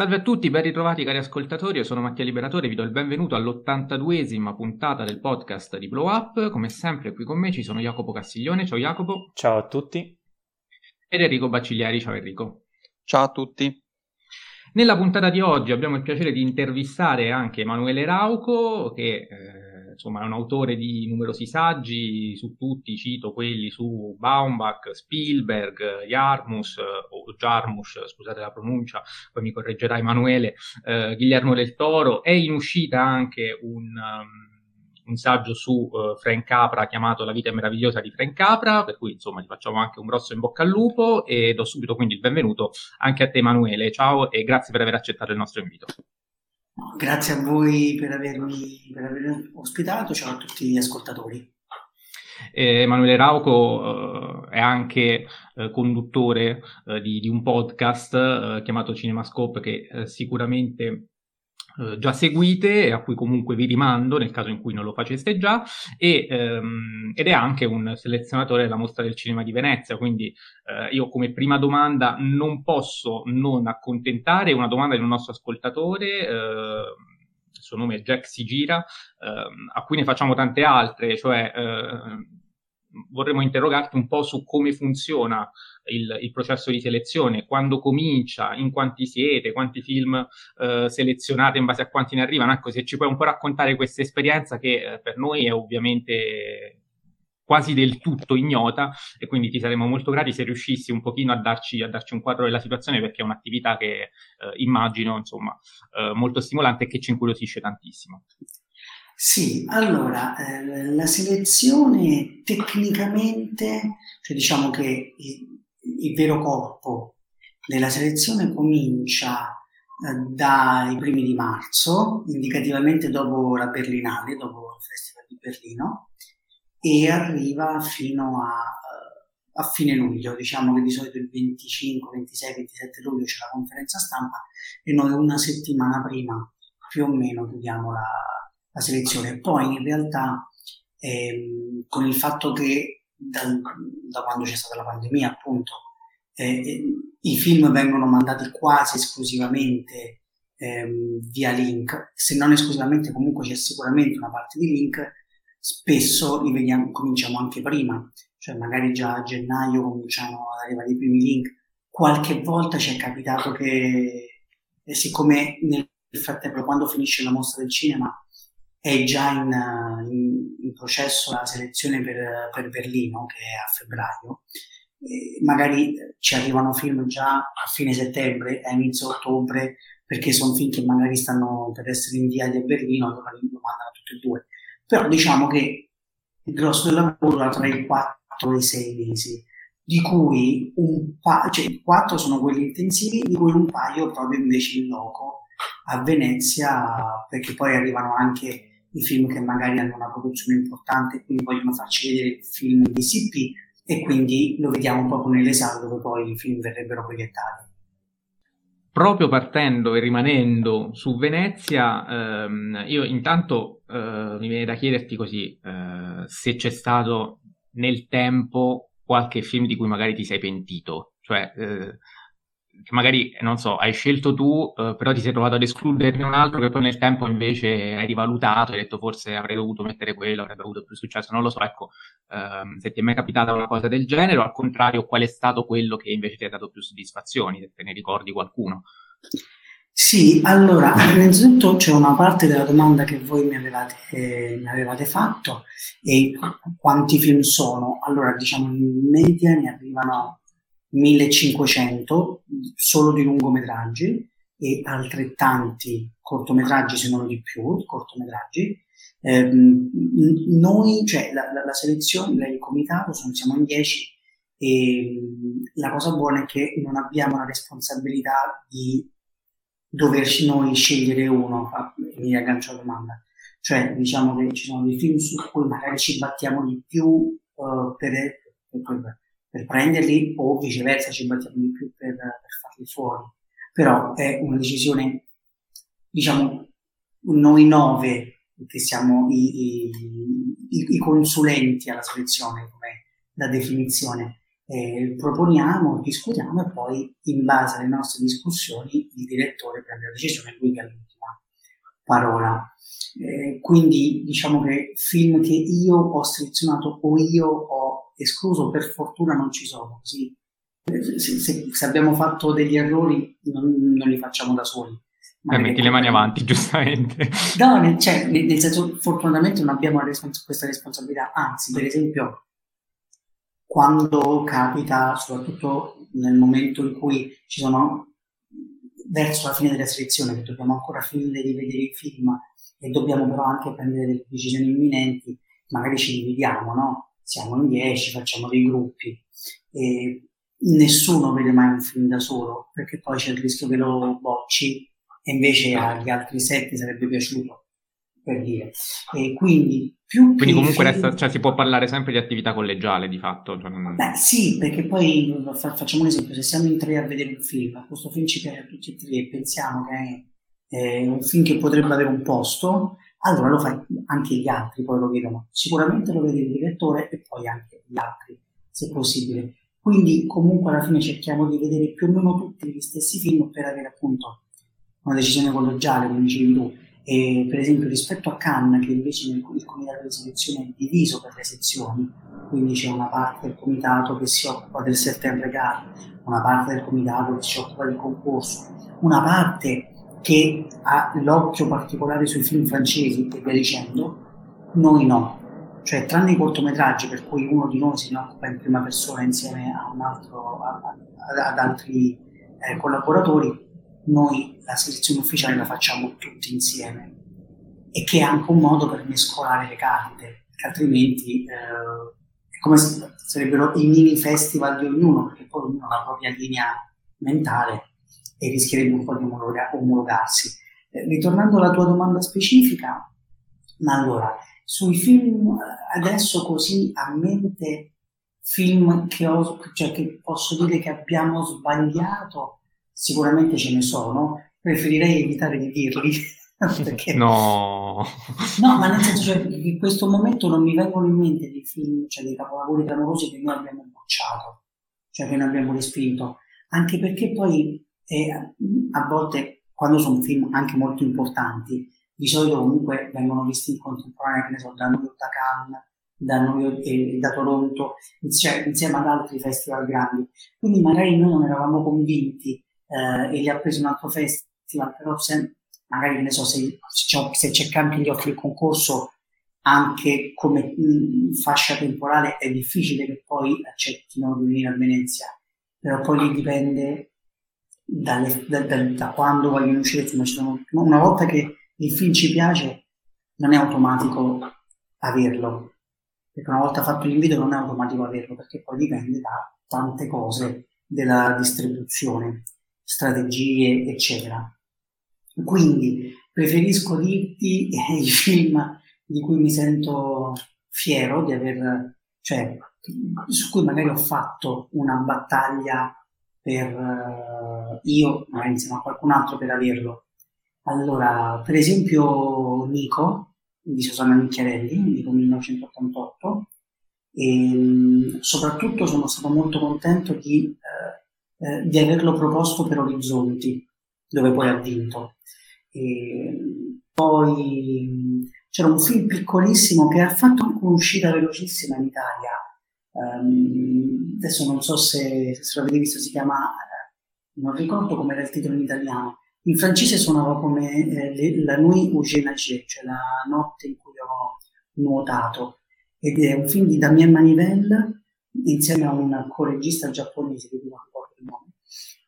Salve a tutti, ben ritrovati cari ascoltatori, io sono Mattia Liberatore, vi do il benvenuto all'82esima puntata del podcast di Blow Up. Come sempre qui con me ci sono Jacopo Castiglione, ciao Jacopo. Ciao a tutti. Ed Enrico Bacciglieri, ciao Enrico. Ciao a tutti. Nella puntata di oggi abbiamo il piacere di intervistare anche Emanuele Rauco, che eh, insomma è un autore di numerosi saggi, su tutti cito quelli su Baumbach, Spielberg, Jarmus, o Jarmus, scusate la pronuncia, poi mi correggerà Emanuele, eh, Guillermo del Toro, è in uscita anche un... Um, un saggio su uh, Frank Capra chiamato La vita meravigliosa di Frank Capra, per cui insomma gli facciamo anche un grosso in bocca al lupo e do subito quindi il benvenuto anche a te Emanuele. Ciao e grazie per aver accettato il nostro invito. Grazie a voi per avermi, per avermi ospitato, ciao a tutti gli ascoltatori. Eh, Emanuele Rauco eh, è anche eh, conduttore eh, di, di, un podcast eh, chiamato Cinemascope che sicuramente eh, già seguite e a cui comunque vi rimando nel caso in cui non lo faceste già. E, ehm, ed è anche un selezionatore della mostra del cinema di Venezia quindi eh, io come prima domanda non posso non accontentare una domanda di un nostro ascoltatore eh, il suo nome è Jack Sigira ehm, a cui ne facciamo tante altre cioè eh, vorremmo interrogarti un po' su come funziona il, il, processo di selezione, quando comincia, in quanti siete, quanti film eh, selezionate in base a quanti ne arrivano. Ecco, se ci puoi un po' raccontare questa esperienza che eh, per noi è ovviamente quasi del tutto ignota e quindi ti saremmo molto grati se riuscissi un pochino a darci, a darci un quadro della situazione perché è un'attività che eh, immagino insomma eh, molto stimolante e che ci incuriosisce tantissimo. Sì, allora, eh, la selezione tecnicamente, cioè diciamo che il, vero corpo della selezione comincia eh, dai primi di marzo, indicativamente dopo la Berlinale, dopo il Festival di Berlino, e arriva fino a, eh, a fine luglio, diciamo che di solito il 25, 26, 27 luglio c'è la conferenza stampa e noi una settimana prima più o meno chiudiamo la la selezione. Poi in realtà ehm, con il fatto che da, da, quando c'è stata la pandemia appunto eh, eh, i film vengono mandati quasi esclusivamente ehm, via link, se non esclusivamente comunque c'è sicuramente una parte di link, spesso li vediamo, cominciamo anche prima, cioè magari già a gennaio cominciano ad arrivare i primi link. Qualche volta ci è capitato che, eh, siccome nel frattempo, quando finisce la mostra del cinema, è già in, in, in processo la selezione per, per, Berlino, che è a febbraio. Magari ci arrivano film già a fine settembre, a inizio ottobre, perché sono film che magari stanno per essere inviati a Berlino, allora li mandano tutti e due. Però diciamo che il grosso del lavoro era tra i 4 e i 6 mesi, di cui un paio, cioè 4 sono quelli intensivi, di cui un paio proprio invece in loco a Venezia, perché poi arrivano anche i film che magari hanno una produzione importante e quindi vogliono farci vedere il film di CP e quindi lo vediamo proprio nelle sale dove poi i film verrebbero proiettati. Proprio partendo e rimanendo su Venezia, ehm, io intanto eh, mi viene da chiederti così eh, se c'è stato nel tempo qualche film di cui magari ti sei pentito, cioè eh, che magari, non so, hai scelto tu, eh, però ti sei trovato ad escluderne un altro che poi nel tempo invece hai rivalutato, hai detto forse avrei dovuto mettere quello, avrebbe avuto più successo, non lo so, ecco, ehm, se ti è mai capitata una cosa del genere o al contrario qual è stato quello che invece ti ha dato più soddisfazioni, se te ne ricordi qualcuno. Sì, allora, innanzitutto c'è una parte della domanda che voi mi avevate, eh, mi avevate fatto e quanti film sono. Allora, diciamo, in media ne arrivano 1500 solo di lungometraggi e altrettanti cortometraggi, se non di più, cortometraggi. Eh, noi, cioè la, la, la selezione, il comitato, sono, siamo in 10 e la cosa buona è che non abbiamo la responsabilità di doverci noi scegliere uno, mi aggancio alla domanda. Cioè, diciamo che ci sono dei film su cui magari ci battiamo di più uh, per, per, per, per prenderli o viceversa ci battiamo di più per, per farli fuori. Però è una decisione, diciamo, noi nove, che siamo i, i, i consulenti alla selezione, come la definizione, eh, proponiamo, discutiamo e poi in base alle nostre discussioni il direttore prende la decisione, lui che ha l'ultima parola. Eh, quindi diciamo che film che io ho selezionato o io ho escluso, per fortuna non ci sono, così se, se, se abbiamo fatto degli errori non, non li facciamo da soli. Eh, metti le mani avanti, giustamente. No, nel, cioè, nel, nel senso, fortunatamente non abbiamo respons- questa responsabilità, anzi, per esempio, quando capita, soprattutto nel momento in cui ci sono verso la fine della selezione, che dobbiamo ancora finire di vedere il film e dobbiamo però anche prendere delle decisioni imminenti, magari ci dividiamo, no? Siamo in dieci, facciamo dei gruppi e nessuno vede mai un film da solo, perché poi c'è il rischio che lo bocci e invece agli altri sette sarebbe piaciuto per dire. E quindi più Quindi comunque film... resta, cioè, si può parlare sempre di attività collegiale di fatto. Cioè. Beh sì, perché poi facciamo un esempio, se siamo in tre a vedere un film, questo film ci piace a tutti e tre e pensiamo che è un film che potrebbe avere un posto, allora lo fai anche gli altri, poi lo vedono. Sicuramente lo vede il direttore e poi anche gli altri, se possibile. Quindi comunque alla fine cerchiamo di vedere più o meno tutti gli stessi film per avere appunto una decisione collegiale, come dicevi tu. E, per esempio rispetto a Cannes, che invece nel, il comitato di selezione è diviso per le sezioni, quindi c'è una parte del comitato che si occupa del settembre gara, una parte del comitato che si occupa del concorso, una parte che ha l'occhio particolare sui film francesi e via dicendo, noi no. Cioè, tranne i cortometraggi per cui uno di noi ne occupa in prima persona insieme altro, a, a, ad altri eh, collaboratori, noi la selezione ufficiale la facciamo tutti insieme e che è anche un modo per mescolare le carte, perché altrimenti eh, è come se sarebbero i mini festival di ognuno, perché poi ognuno ha la propria linea mentale e rischierebbe un po' di omologa- omologarsi. Eh, ritornando alla tua domanda specifica, ma allora, sui film eh, adesso così a mente, film che, ho, cioè che posso dire che abbiamo sbagliato, sicuramente ce ne sono, preferirei evitare di dirli. Perché... No. no, ma nel senso, cioè, in questo momento non mi vengono in mente dei film, cioè dei capolavori clamorosi che noi abbiamo bocciato, cioè che noi abbiamo respinto, anche perché poi eh, a volte, quando sono film anche molto importanti, di solito comunque vengono visti in contemporanea, che ne so, da New York, da Cannes, da, York, eh, da Toronto, cioè, insieme ad altri festival grandi. Quindi magari noi non eravamo convinti eh, e li ha presi un altro festival, però se, magari ne so, se, se c'è anche gli occhi il concorso anche come fascia temporale è difficile che poi accettino di venire a Venezia, però poi lì dipende dalle, da, da, da, quando vogliono uscire Sono, una volta che il film ci piace non è automatico averlo, perché una volta fatto l'invito non è automatico averlo, perché poi dipende da tante cose della distribuzione strategie, eccetera. Quindi preferisco dirti i film di cui mi sento fiero di aver, cioè, su cui magari ho fatto una battaglia per uh, io, magari insieme a qualcun altro per averlo. Allora, per esempio Nico di Susanna Nicchiarelli, Nico 1988, e soprattutto sono stato molto contento di uh, eh, di averlo proposto per Orizzonti, dove poi ha vinto. E poi c'era un film piccolissimo che ha fatto anche un'uscita velocissima in Italia. Um, adesso non so se, se lo avete visto, si chiama, non ricordo come era il titolo in italiano. In francese suonava come eh, La Nuit où j'ai nagé, cioè la notte in cui ho nuotato. Ed è un film di Damien Manivelle insieme a un co-regista giapponese che non ricordo il nome.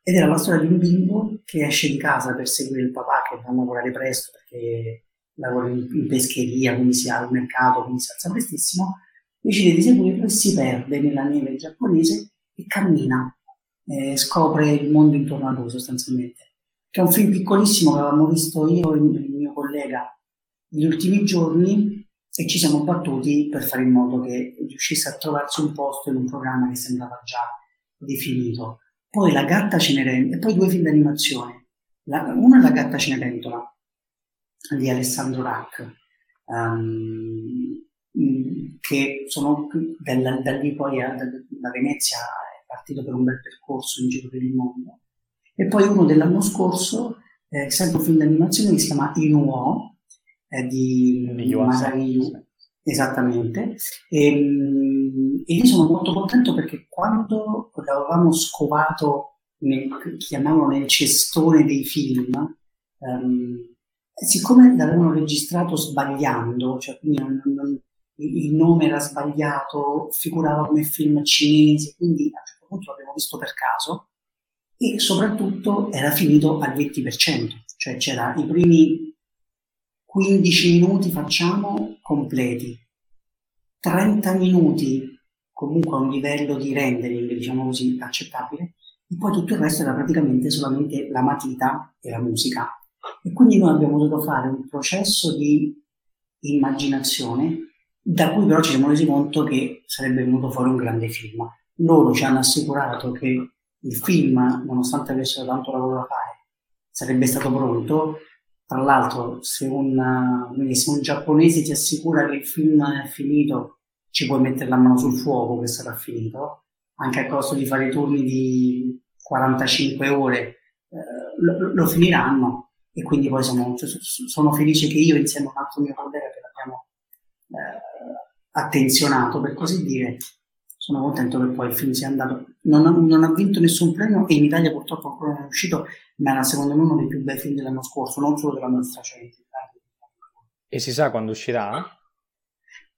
Ed era la storia di un bimbo che esce di casa per seguire il papà che va a lavorare presto perché lavora in, in pescheria, quindi si ha al mercato, quindi si alza prestissimo, decide di seguirlo e si perde nella neve giapponese e cammina, eh, scopre il mondo intorno a lui sostanzialmente. Che è un film piccolissimo che avevamo visto io e il mio collega negli ultimi giorni e ci siamo battuti per fare in modo che riuscisse a trovarsi un posto in un programma che sembrava già definito. Poi La gatta Cenerentola, e poi due film d'animazione. La, uno è La gatta Cenerentola di Alessandro Rack, um, che sono da, da lì poi a, da, da, Venezia partito per un bel percorso in giro per il mondo. E poi uno dell'anno scorso, eh, sempre un film d'animazione che si chiama Inuo, eh, di, Masari, esattamente. E, ehm, e lì sono molto contento perché quando l'avevamo scovato, nel, chiamiamolo nel cestone dei film, um, siccome l'avevano registrato sbagliando, cioè quindi non, non, il nome era sbagliato, figurava come film cinese, quindi a un certo punto l'avevo visto per caso e soprattutto era finito al 20%, cioè c'era i primi 15 minuti facciamo completi, 30 minuti comunque a un livello di rendering, diciamo così, accettabile, e poi tutto il resto era praticamente solamente la matita e la musica. E quindi noi abbiamo dovuto fare un processo di immaginazione da cui però ci siamo resi conto che sarebbe venuto fuori un grande film. Loro ci hanno assicurato che il film, nonostante avessero tanto lavoro da fare, sarebbe stato pronto. Tra l'altro, se un, se un giapponese ti assicura che il film è finito, ci puoi mettere la mano sul fuoco che sarà finito, anche a costo di fare i turni di 45 ore, eh, lo, lo, finiranno. E quindi poi sono, sono felice che io, insieme a un altro mio collega che l'abbiamo eh, attenzionato, per così dire, sono contento che poi il film sia andato. Non ha, non ha, vinto nessun premio e in Italia purtroppo ancora non è uscito, ma era secondo me uno dei più bei film dell'anno scorso, non solo della nostra scelta. E si sa quando uscirà?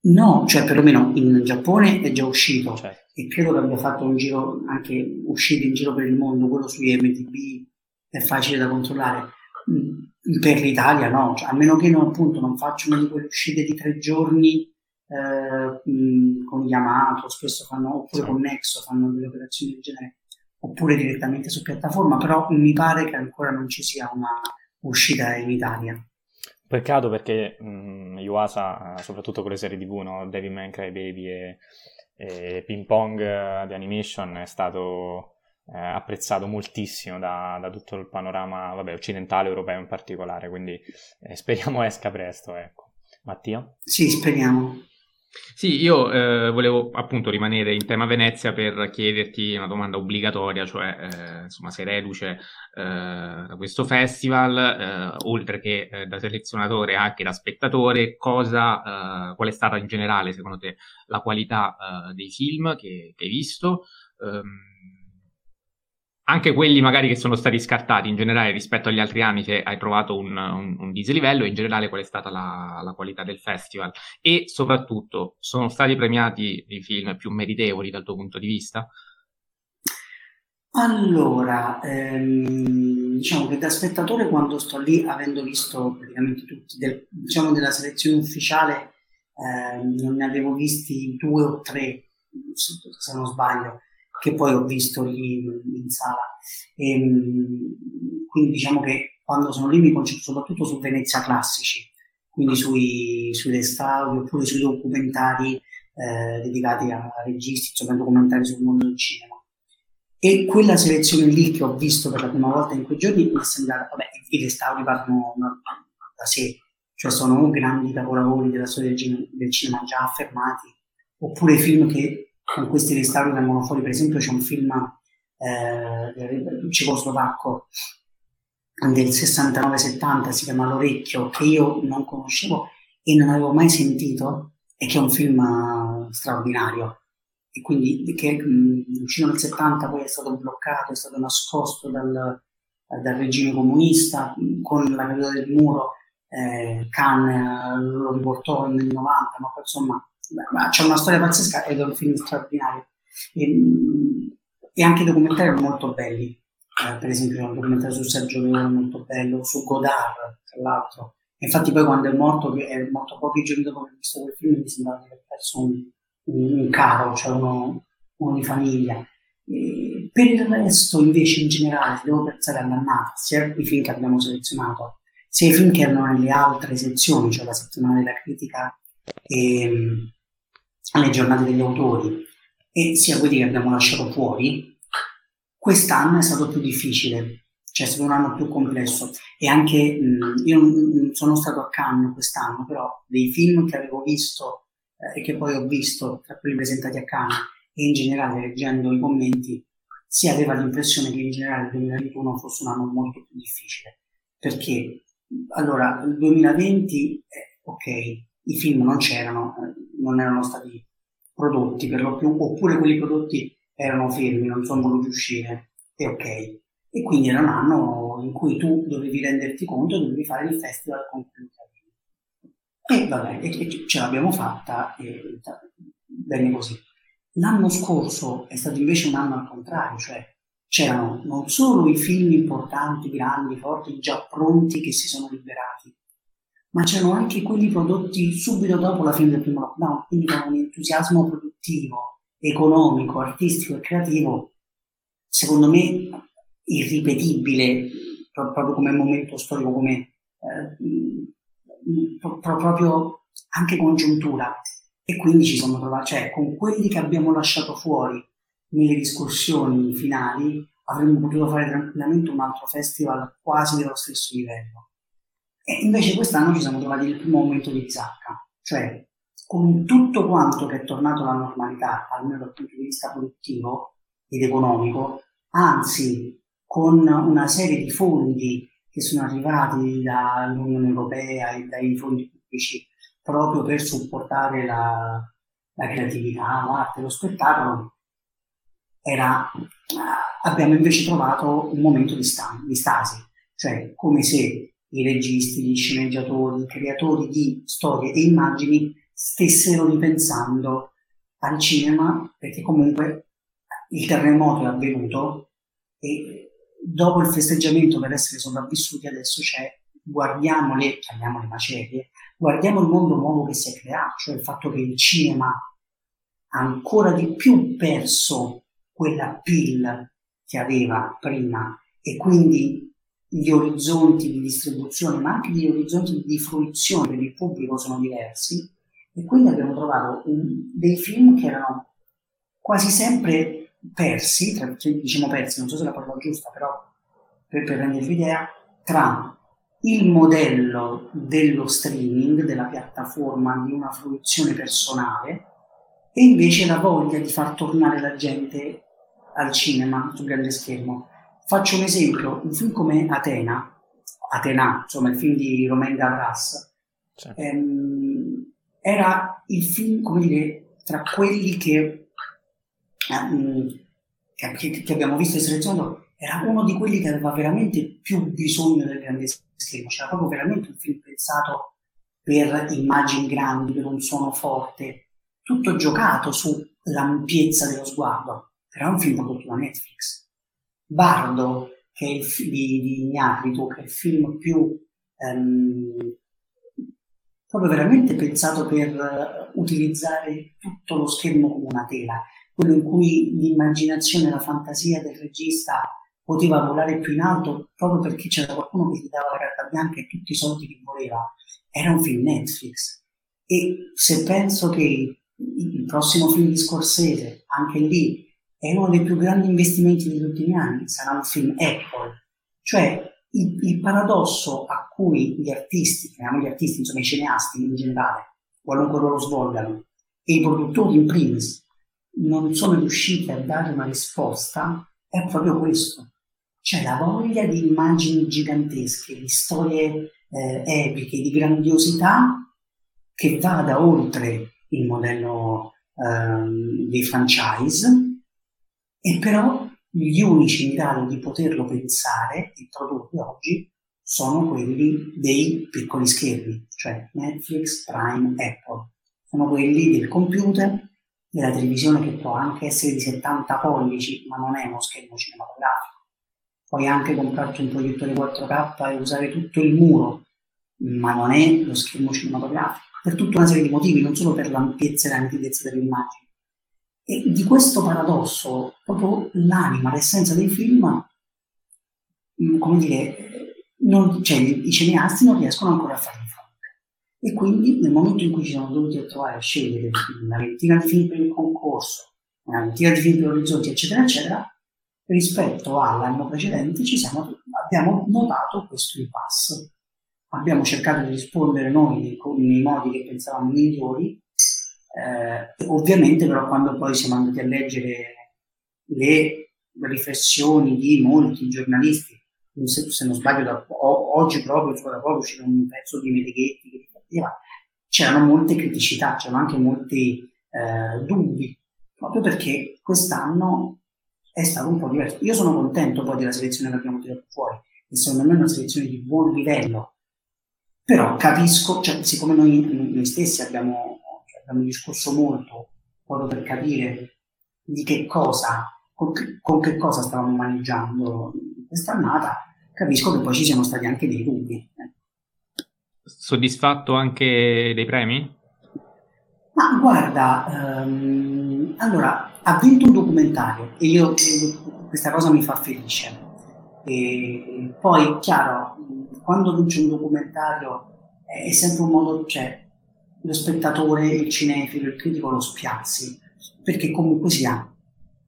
No, cioè perlomeno in Giappone è già uscito certo. e credo che abbia fatto un giro anche uscito in giro per il mondo, quello su IMDb è facile da controllare. Mm, per l'Italia no, cioè, a meno che non, appunto, non una di quelle uscite di tre giorni eh, con Yamato, spesso fanno, oppure con Nexo, fanno delle operazioni del genere, oppure direttamente su piattaforma, però mi pare che ancora non ci sia una uscita in Italia. Peccato perché mh, Yuasa, soprattutto con le serie TV, no? Devilman Crybaby e, e Ping Pong uh, di Animation, è stato eh, apprezzato moltissimo da, da, tutto il panorama vabbè, occidentale, europeo in particolare, quindi eh, speriamo esca presto. Ecco. Mattia? Sì, speriamo. Sì, io eh, volevo appunto rimanere in tema Venezia per chiederti una domanda obbligatoria, cioè eh, insomma sei reduce eh, da questo festival, eh, oltre che eh, da selezionatore anche da spettatore, cosa, qual è stata in generale secondo te la qualità dei film che, che hai visto? Um, anche quelli magari che sono stati scartati in generale rispetto agli altri anni, se hai trovato un, un, un dislivello, in generale qual è stata la, la, qualità del festival e soprattutto sono stati premiati i film più meritevoli dal tuo punto di vista? Allora, ehm, diciamo che da spettatore quando sto lì, avendo visto praticamente tutti, del, diciamo della selezione ufficiale, ehm, non ne avevo visti due o tre, se non sbaglio, che poi ho visto lì in sala. E, ehm, quindi diciamo che quando sono lì mi concentro soprattutto su Venezia classici, quindi sui, sui restauri oppure sui documentari eh, dedicati a registi, insomma documentari sul mondo del cinema. E quella selezione lì che ho visto per la prima volta in quei giorni mi è sembrata, vabbè, i restauri parlano da sé, cioè sono grandi capolavori della storia del, cinema già affermati, oppure film che questi restauri vengono fuori, per esempio c'è un film eh, cecoslovacco del 69-70, si chiama L'Orecchio, che io non conoscevo e non avevo mai sentito e che è un film eh, straordinario. E quindi che mh, uscito nel 70 poi è stato bloccato, è stato nascosto dal, dal regime comunista con la caduta del muro. Eh, Khan lo riportò nel 90, ma poi insomma ma c'è una storia pazzesca ed è un film straordinario. E, e anche i documentari molto belli. Eh, per esempio, c'è un documentario su Sergio Leone molto bello, su Godard, tra l'altro. Infatti, poi quando è morto, è morto pochi giorni dopo che ho visto quel film, mi sembrava di aver perso un, un, un caro, cioè uno, uno di famiglia. E per il resto, invece, in generale, devo pensare all'annata, sia i film che abbiamo selezionato, sia i film che erano nelle altre sezioni, cioè la settimana della critica e alle giornate degli autori. E sia quelli che abbiamo lasciato fuori, quest'anno è stato più difficile, cioè è stato un anno più complesso. E anche mh, io non sono stato a Cannes quest'anno, però dei film che avevo visto eh, e che poi ho visto tra quelli presentati a Cannes e in generale leggendo i commenti si aveva l'impressione che in generale il 2021 fosse un anno molto più difficile. Perché allora il 2020 eh, ok i film non c'erano eh, non erano stati prodotti per lo più oppure quelli prodotti erano fermi non sono voluti uscire e ok e quindi era un anno in cui tu dovevi renderti conto dovevi fare il festival con e vabbè, e, ce l'abbiamo fatta e bene così. L'anno scorso è stato invece un anno al contrario, cioè c'erano non solo i film importanti, grandi, forti, già pronti che si sono liberati, ma c'erano anche quelli prodotti subito dopo la fine del primo lockdown, quindi con un entusiasmo produttivo, economico, artistico e creativo, secondo me irripetibile, proprio come momento storico, come eh, proprio anche congiuntura e quindi ci siamo trovati, cioè con quelli che abbiamo lasciato fuori nelle discussioni finali avremmo potuto fare tranquillamente un altro festival quasi dello stesso livello. E invece quest'anno ci siamo trovati nel primo momento di disacca, cioè con tutto quanto che è tornato alla normalità, almeno dal punto di vista produttivo ed economico, anzi con una serie di fondi che sono arrivati dall'Unione Europea e dai fondi pubblici proprio per supportare la, la creatività, l'arte, lo spettacolo, era, abbiamo invece trovato un momento di, sta, di stasi, cioè come se i registi, gli sceneggiatori, i creatori di storie e immagini stessero ripensando al cinema, perché comunque il terremoto è avvenuto e dopo il festeggiamento per essere sopravvissuti adesso c'è guardiamole, chiamiamole macerie, guardiamo il mondo nuovo che si è creato, cioè il fatto che il cinema ha ancora di più perso quella pill che aveva prima e quindi gli orizzonti di distribuzione ma anche gli orizzonti di fruizione il pubblico sono diversi e quindi abbiamo trovato un, dei film che erano quasi sempre persi, tra, diciamo persi, non so se la parola giusta, però per, per rendervi l'idea, tra il modello dello streaming, della piattaforma di una fruizione personale, e invece la voglia di far tornare la gente al cinema, sul grande schermo. Faccio un esempio, un film come Atena, Atena, insomma il film di Romain Gavras, sì. ehm, era il film, come dire, tra quelli che eh, che, che, abbiamo visto e selezionato era uno di quelli che aveva veramente più bisogno del grande schermo, c'era proprio veramente un film pensato per immagini grandi, per un suono forte, tutto giocato sull'ampiezza dello sguardo. Era un film prodotto da Netflix. Bardo, che è il fi- di, di Ignatitu, che è il film più ehm, proprio veramente pensato per utilizzare tutto lo schermo come una tela quello in cui l'immaginazione e la fantasia del regista poteva volare più in alto proprio perché c'era qualcuno che gli dava la carta bianca e tutti i soldi che voleva. Era un film Netflix. E se penso che il prossimo film di Scorsese, anche lì, è uno dei più grandi investimenti degli ultimi anni, sarà un film Apple. Cioè, il, il paradosso a cui gli artisti, chiamiamo gli artisti, insomma i cineasti in generale, qualunque ruolo svolgano, e i produttori in primis, non sono riusciti a dare una risposta è proprio questo. C'è la voglia di immagini gigantesche, di storie eh, epiche, di grandiosità che vada oltre il modello eh, dei franchise e però gli unici in grado di poterlo pensare e produrre oggi sono quelli dei piccoli schermi, cioè Netflix, Prime, Apple. Sono quelli del computer della televisione che può anche essere di 70 pollici, ma non è uno schermo cinematografico. Puoi anche comprarti un proiettore 4K e usare tutto il muro, ma non è lo schermo cinematografico, per tutta una serie di motivi, non solo per l'ampiezza e la nitidezza delle immagini. E di questo paradosso, proprio l'anima, l'essenza dei film, mm, come dire, non, cioè, i cineasti non riescono ancora a farli e quindi nel momento in cui ci siamo dovuti trovare a scegliere una ventina di film per il concorso, una ventina di film per Orizzonti, eccetera, eccetera, rispetto all'anno precedente siamo, abbiamo notato questo impasse. Abbiamo cercato di rispondere noi con i modi che pensavamo migliori, Eh, ovviamente però quando poi siamo andati a leggere le riflessioni di molti giornalisti, se, se non sbaglio da, o, oggi proprio, da poco uscito un pezzo di Medighetti che rifletteva, c'erano molte criticità, c'erano anche molti eh, dubbi, proprio perché quest'anno è stato un po' diverso. Io sono contento poi della selezione che abbiamo tirato fuori, e secondo me è una selezione di buon livello, però capisco, cioè, siccome noi, noi stessi abbiamo, abbiamo discusso molto proprio per capire di che cosa, con che, con che cosa stavamo maneggiando quest'annata, capisco che poi ci siano stati anche dei dubbi. Soddisfatto anche dei premi? Ma guarda, um, allora, ha vinto un documentario e io, questa cosa mi fa felice. E poi, chiaro, quando vince un documentario è sempre un modo, cioè, lo spettatore, il cinefilo, il critico lo spiazzi, perché comunque sia,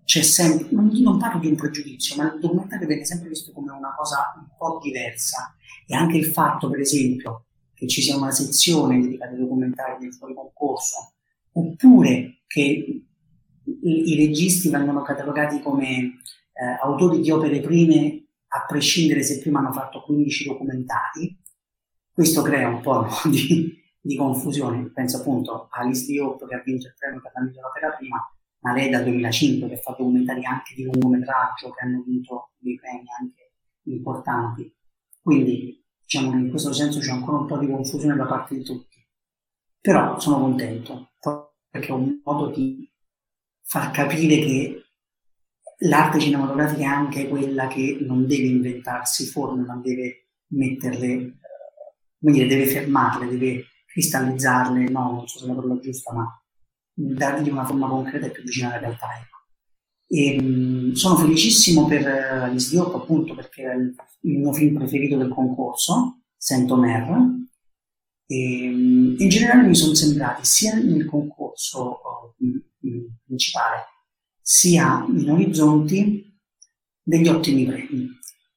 c'è sempre, non, non, parlo di un pregiudizio, ma il documentario viene sempre visto come una cosa un po' diversa. E anche il fatto, per esempio, che ci sia una sezione dedicata ai documentari del fuori concorso, oppure che i, i registi vengono catalogati come eh, autori di opere prime a prescindere se prima hanno fatto 15 documentari, questo crea un po' di, di confusione. Penso appunto a Alice Diop che ha vinto il premio per la migliore opera prima, ma lei dal 2005 che fa documentari anche di lungometraggio che hanno vinto dei premi anche importanti. Quindi diciamo che in questo senso c'è ancora un po' di confusione da parte di tutti. Però sono contento perché è un modo di far capire che l'arte cinematografica è anche quella che non deve inventarsi forme, ma deve metterle, come dire, deve fermarle, deve cristallizzarle, no, non so se è la parola giusta, ma dargli una forma concreta e più vicina alla realtà. Ecco. E, mh, sono felicissimo per uh, gli Sdiop, appunto, perché è il, mio film preferito del concorso, Sento Mer. E, mh, in generale mi sono sembrati sia nel concorso uh, principale sia in orizzonti degli ottimi premi.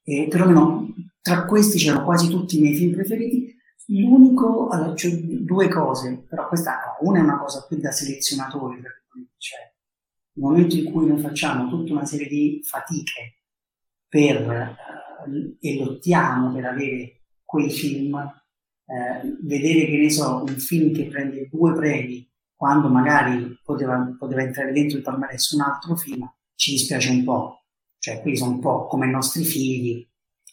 E perlomeno tra questi c'erano quasi tutti i miei film preferiti. L'unico, allora, cioè due cose, però questa una è una cosa più da selezionatori, cioè nel momento in cui noi facciamo tutta una serie di fatiche per, eh, e lottiamo per avere quei film, eh, vedere che ne so, un film che prende due premi quando magari poteva, poteva entrare dentro il palmarès un altro film, ci dispiace un po'. Cioè, qui sono un po' come i nostri figli.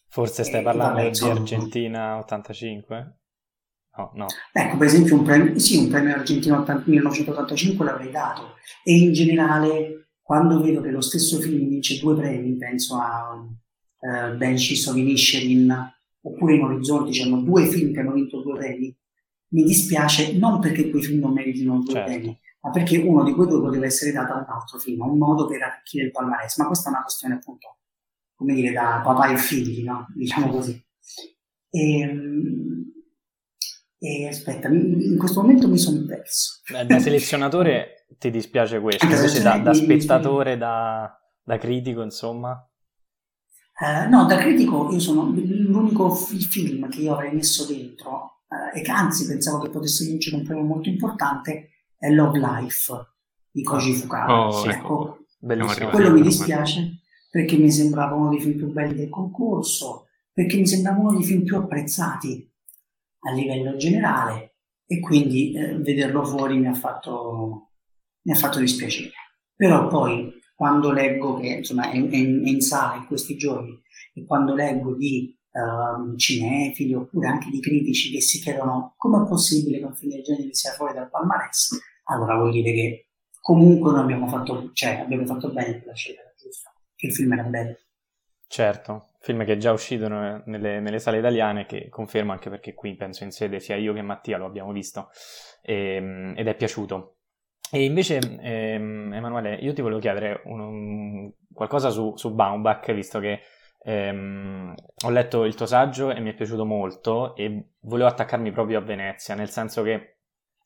Forse stai parlando vabbè, di Argentina 85? No, no. Ecco, per esempio, un premio, sì, un premio Argentina 1985 l'avrei dato. E in generale, quando vedo che lo stesso film vince due premi, penso a uh, Banshees of Inisherin, oppure in Orizzonti c'erano due film che hanno vinto due premi, mi dispiace non perché quei film non meritino due certo. premi, ma perché uno di quei due poteva essere dato a un altro film, un modo per arricchire il palmarès. Ma questa è una questione appunto, come dire, da papà e figli, no? diciamo così. E, ehm, e aspetta, in questo momento mi sono perso. Beh, da selezionatore ti dispiace questo, invece da, da spettatore, da, da, critico, insomma? Uh, no, da critico io sono l'unico film che io avrei messo dentro eh, e che anzi pensavo che potesse vincere un premio molto importante, è Love Life di Koji ah. Fukara. Oh, ecco, ecco. quello mi dispiace perché mi sembrava uno dei film più belli del concorso, perché mi sembrava uno dei film più apprezzati a livello generale e quindi eh, vederlo fuori mi ha, fatto, mi ha fatto dispiacere. Però poi quando leggo che insomma è, è, in, sala in questi giorni e quando leggo di uh, cinefili oppure anche di critici che si chiedono come è possibile che un film del genere sia fuori dal palmarès, allora vuol dire che comunque noi abbiamo fatto, cioè, abbiamo fatto bene la scelta giusta, che il film era bello. Certo, film che è già uscito nelle, nelle, sale italiane, che confermo anche perché qui penso in sede sia io che Mattia lo abbiamo visto e, ehm, ed è piaciuto. E invece, ehm, Emanuele, io ti volevo chiedere un, un, qualcosa su, su Baumbach, visto che Ehm, ho letto il tuo saggio e mi è piaciuto molto e volevo attaccarmi proprio a Venezia, nel senso che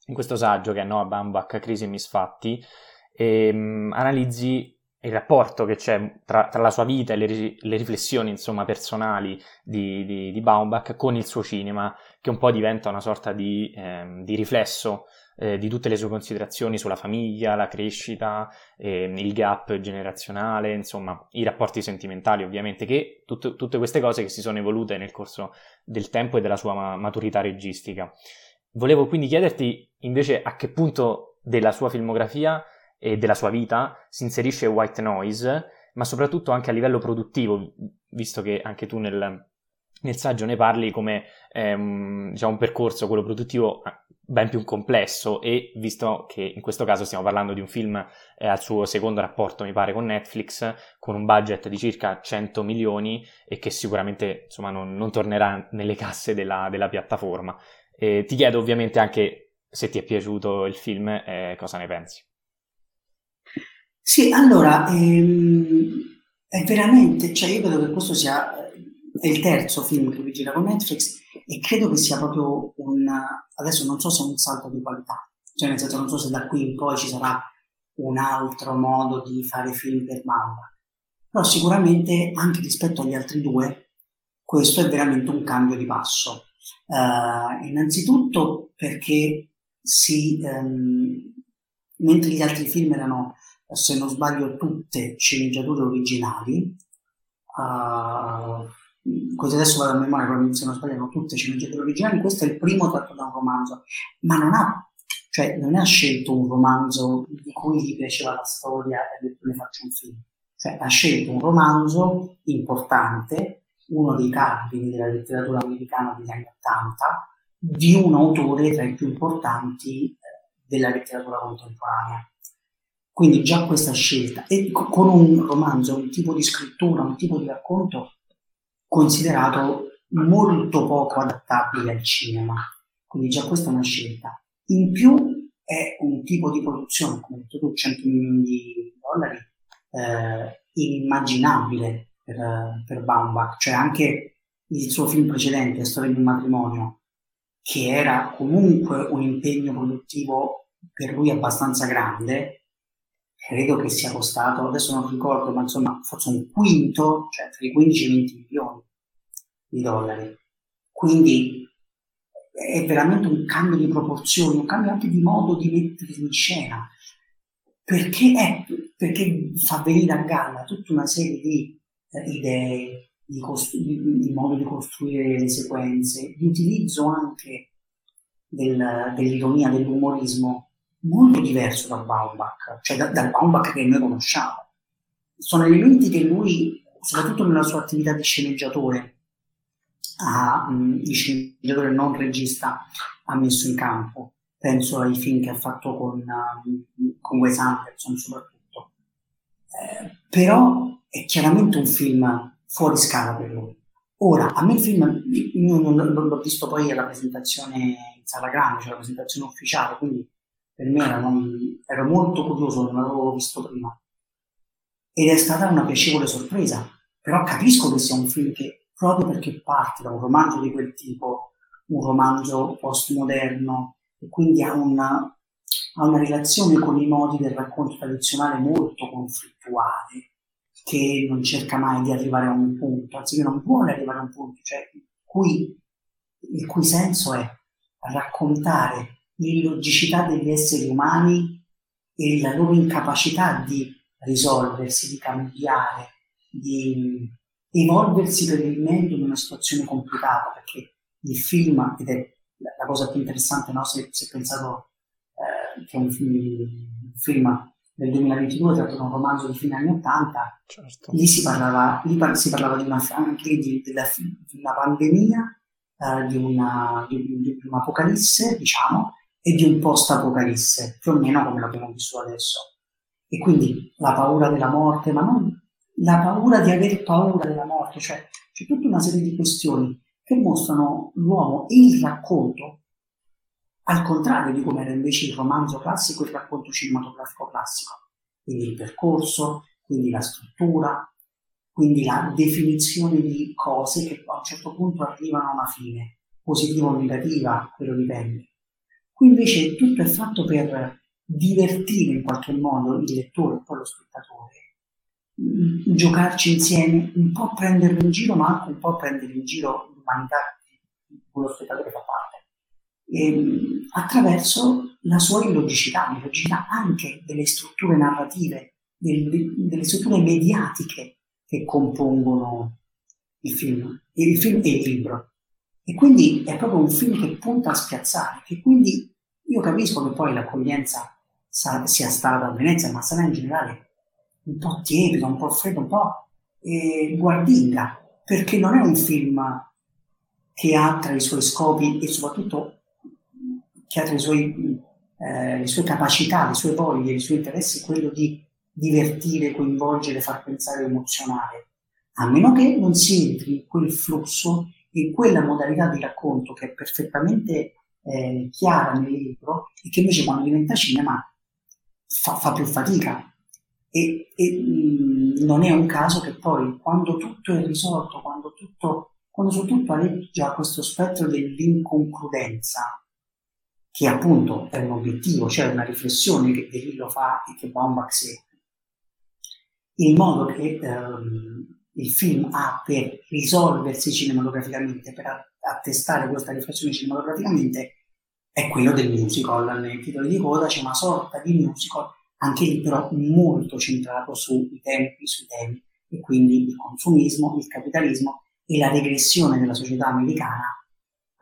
in questo saggio, che è Noah Baumbach, Crisi e Misfatti, ehm, analizzi il rapporto che c'è tra, tra la sua vita e le, le riflessioni insomma, personali di, di, di, Baumbach con il suo cinema, che un po' diventa una sorta di, ehm, di riflesso eh, di tutte le sue considerazioni sulla famiglia, la crescita, eh, il gap generazionale, insomma i rapporti sentimentali ovviamente, che tut- tutte queste cose che si sono evolute nel corso del tempo e della sua ma- maturità registica. Volevo quindi chiederti invece a che punto della sua filmografia e della sua vita si inserisce White Noise, ma soprattutto anche a livello produttivo, visto che anche tu nel, nel saggio ne parli come ehm, diciamo, un percorso, quello produttivo, ben più complesso e visto che in questo caso stiamo parlando di un film eh, al suo secondo rapporto, mi pare, con Netflix, con un budget di circa 100 milioni e che sicuramente insomma, non, non tornerà nelle casse della, della piattaforma. E ti chiedo ovviamente anche se ti è piaciuto il film e cosa ne pensi. Sì, allora, ehm, è veramente, cioè io vedo che questo sia è il terzo film che lui gira con Netflix e credo che sia proprio un, adesso non so se è un salto di qualità, cioè nel senso non so se da qui in poi ci sarà un altro modo di fare film per Mamba, però sicuramente anche rispetto agli altri due questo è veramente un cambio di passo. Uh, innanzitutto perché si, um, mentre gli altri film erano, se non sbaglio, tutte sceneggiature originali, uh, così adesso vado a memoria, però se non sbaglio, tutte sceneggiature originali, questo è il primo tratto da un romanzo, ma non ha, cioè, non ha scelto un romanzo di cui gli piaceva la storia e ha detto ne faccio un film, cioè ha scelto un romanzo importante, uno dei cardini della letteratura americana degli anni Ottanta, di un autore tra i più importanti eh, della letteratura contemporanea. Quindi già questa scelta, e con un romanzo, un tipo di scrittura, un tipo di racconto considerato molto poco adattabile al cinema, quindi già questa è una scelta. In più è un tipo di produzione, come detto tu, 100 milioni di dollari, eh, inimmaginabile per, per Baumbach, cioè anche il suo film precedente, Storia di un matrimonio, che era comunque un impegno produttivo per lui abbastanza grande, credo che sia costato, adesso non ricordo, ma insomma forse un quinto, cioè tra i 15 e i 20 milioni di dollari. Quindi è veramente un cambio di proporzioni, un cambio anche di modo di mettere in scena, perché, è, perché fa venire a galla tutta una serie di eh, idee, di, costru- di, modo di costruire le sequenze, di utilizzo anche del, dell'ironia, dell'umorismo molto diverso dal Baumbach, cioè da, dal Baumbach che noi conosciamo. Sono elementi che lui, soprattutto nella sua attività di sceneggiatore, ha, di sceneggiatore non regista, ha messo in campo. Penso ai film che ha fatto con, uh, con Wes Anderson soprattutto. Eh, però è chiaramente un film fuori scala per lui. Ora, a me il film, io non, non l'ho visto poi alla presentazione in sala grande, cioè la presentazione ufficiale, quindi per me era ero molto curioso, non l'avevo visto prima. Ed è stata una piacevole sorpresa, però capisco che sia un film che, proprio perché parte da un romanzo di quel tipo, un romanzo postmoderno, e quindi ha una, ha una relazione con i modi del racconto tradizionale molto conflittuale, che non cerca mai di arrivare a un punto, anzi che non vuole arrivare a un punto, cioè cui, il cui senso è raccontare l'illogicità degli esseri umani e la loro incapacità di risolversi, di cambiare, di evolversi per il meglio in una situazione complicata, perché il film, ed è la cosa più interessante, no? se, se pensato eh, che è un film, un film, del 2022 tratto da un romanzo di fine anni 80, certo. lì si parlava, lì par- si parlava di una, anche di, della, di una pandemia, eh, di, una, di, di un'apocalisse, diciamo, e di un post-apocalisse, più o meno come l'abbiamo visto adesso. E quindi la paura della morte, ma non la paura di aver paura della morte, cioè c'è tutta una serie di questioni che mostrano l'uomo e il racconto, al contrario di come era invece il romanzo classico e il racconto cinematografico classico. Quindi il percorso, quindi la struttura, quindi la definizione di cose che a un certo punto arrivano a una fine, positiva o negativa, quello dipende Qui invece tutto è fatto per divertire in qualche modo il lettore, un po' lo spettatore, mm, giocarci insieme, un po' prenderlo in giro, ma anche un po' prendere in giro l'umanità di cui lo spettatore fa parte, e, mm, attraverso la sua illogicità, l'illogicità anche delle strutture narrative, del, delle strutture mediatiche che compongono il film, il film e il libro. E quindi è proprio un film che punta a spiazzare, che quindi io capisco che poi l'accoglienza sa, sia stata a Venezia, ma sarà in generale un po' tiepido, un po' freddo, un po' eh, guardinga, perché non è un film che ha tra i suoi scopi e soprattutto che ha tra suoi, eh, le sue capacità, le sue voglie, i suoi interessi quello di divertire, coinvolgere, far pensare, emozionare, a meno che non si entri in quel flusso, in quella modalità di racconto che è perfettamente eh, chiara nel libro e che invece quando diventa cinema fa, fa più fatica. E, e mh, non è un caso che poi quando tutto è risolto, quando, tutto, quando su tutto aleggia questo spettro dell'inconcludenza, che appunto è un obiettivo, cioè una riflessione che De Lillo fa e che Baumbach segue, il modo che ehm, il film ha per risolversi cinematograficamente, per attestare questa riflessione cinematograficamente, è quello del musical. Nei titoli di coda c'è una sorta di musical, anche lì però molto centrato sui tempi, sui temi, e quindi il consumismo, il capitalismo e la regressione della società americana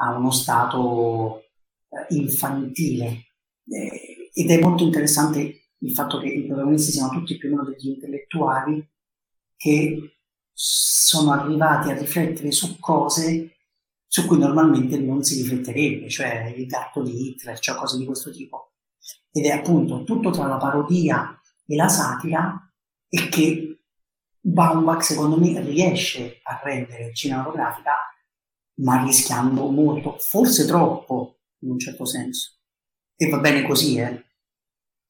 a uno stato eh, infantile. Eh, ed è molto interessante il fatto che i protagonisti siano tutti più o meno degli intellettuali che sono arrivati a riflettere su cose su cui normalmente non si rifletterebbe, cioè il gatto di Hitler, cioè cose di questo tipo. Ed è appunto tutto tra la parodia e la satira e che Baumbach secondo me riesce a rendere cinematografica, ma rischiando molto, forse troppo in un certo senso. E va bene così, eh.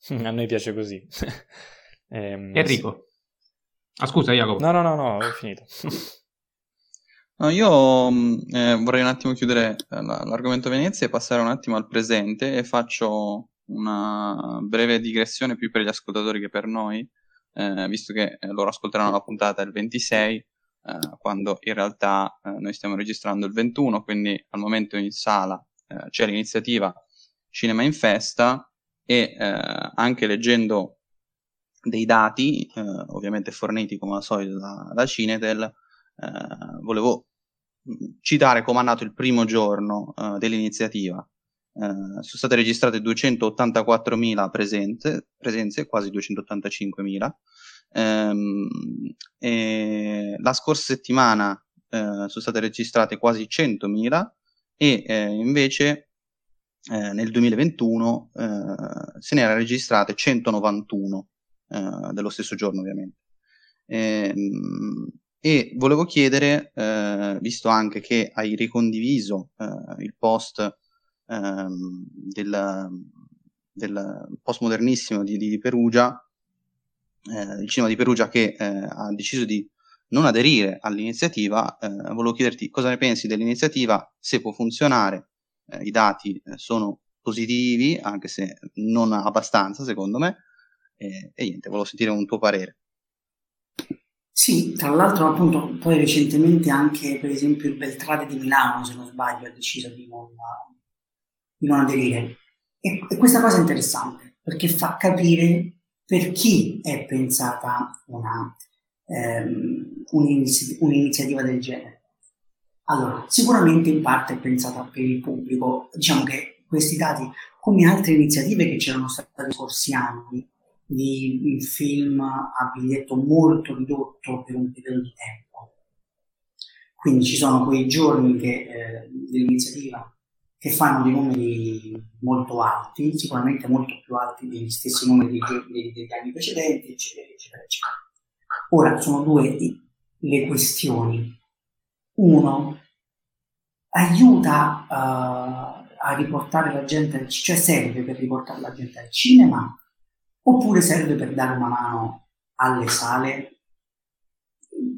A noi piace così. ehm, Enrico. Ah, scusa, Jacopo. No, no, no, no, ho finito. No, io mm, eh, vorrei un attimo chiudere eh, l'argomento Venezia e passare un attimo al presente e faccio una breve digressione più per gli ascoltatori che per noi, eh, visto che eh, loro ascolteranno la puntata il 26, eh, quando in realtà eh, noi stiamo registrando il 21, quindi al momento in sala c'è l'iniziativa Cinema in Festa e anche leggendo dei dati, ovviamente forniti come al solito da, da Cinetel, volevo citare come è nato il primo giorno uh, dell'iniziativa. Uh, sono state registrate 284.000 presenze, presenze quasi 285.000. Um, ehm, la scorsa settimana uh, sono state registrate quasi 100.000 e invece nel 2021 se ne erano registrate 191 dello stesso giorno ovviamente. Ehm, e volevo chiedere, eh, visto anche che hai ricondiviso eh, il post ehm, del, del postmodernissimo di, di Perugia, eh, il cinema di Perugia che eh, ha deciso di non aderire all'iniziativa, eh, volevo chiederti cosa ne pensi dell'iniziativa, se può funzionare, eh, i dati sono positivi, anche se non abbastanza secondo me, e niente, volevo sentire un tuo parere. Sì, tra l'altro appunto poi recentemente anche per esempio il Beltrade di Milano, se non sbaglio, ha deciso di non, di non aderire. E, e, questa cosa è interessante perché fa capire per chi è pensata una, ehm, un'inizi- un'iniziativa del genere. Allora, sicuramente in parte è pensata per il pubblico, diciamo che questi dati, come altre iniziative che c'erano state nei scorsi anni, di film a biglietto molto ridotto per un periodo di tempo. Quindi ci sono quei giorni che, eh, dell'iniziativa che fanno dei numeri molto alti, sicuramente molto più alti degli stessi numeri giorni, degli anni precedenti, eccetera, eccetera, eccetera. Ora sono due le questioni. Uno, aiuta uh, a riportare la gente, al cioè serve per riportare la gente al cinema oppure serve per dare una mano alle sale?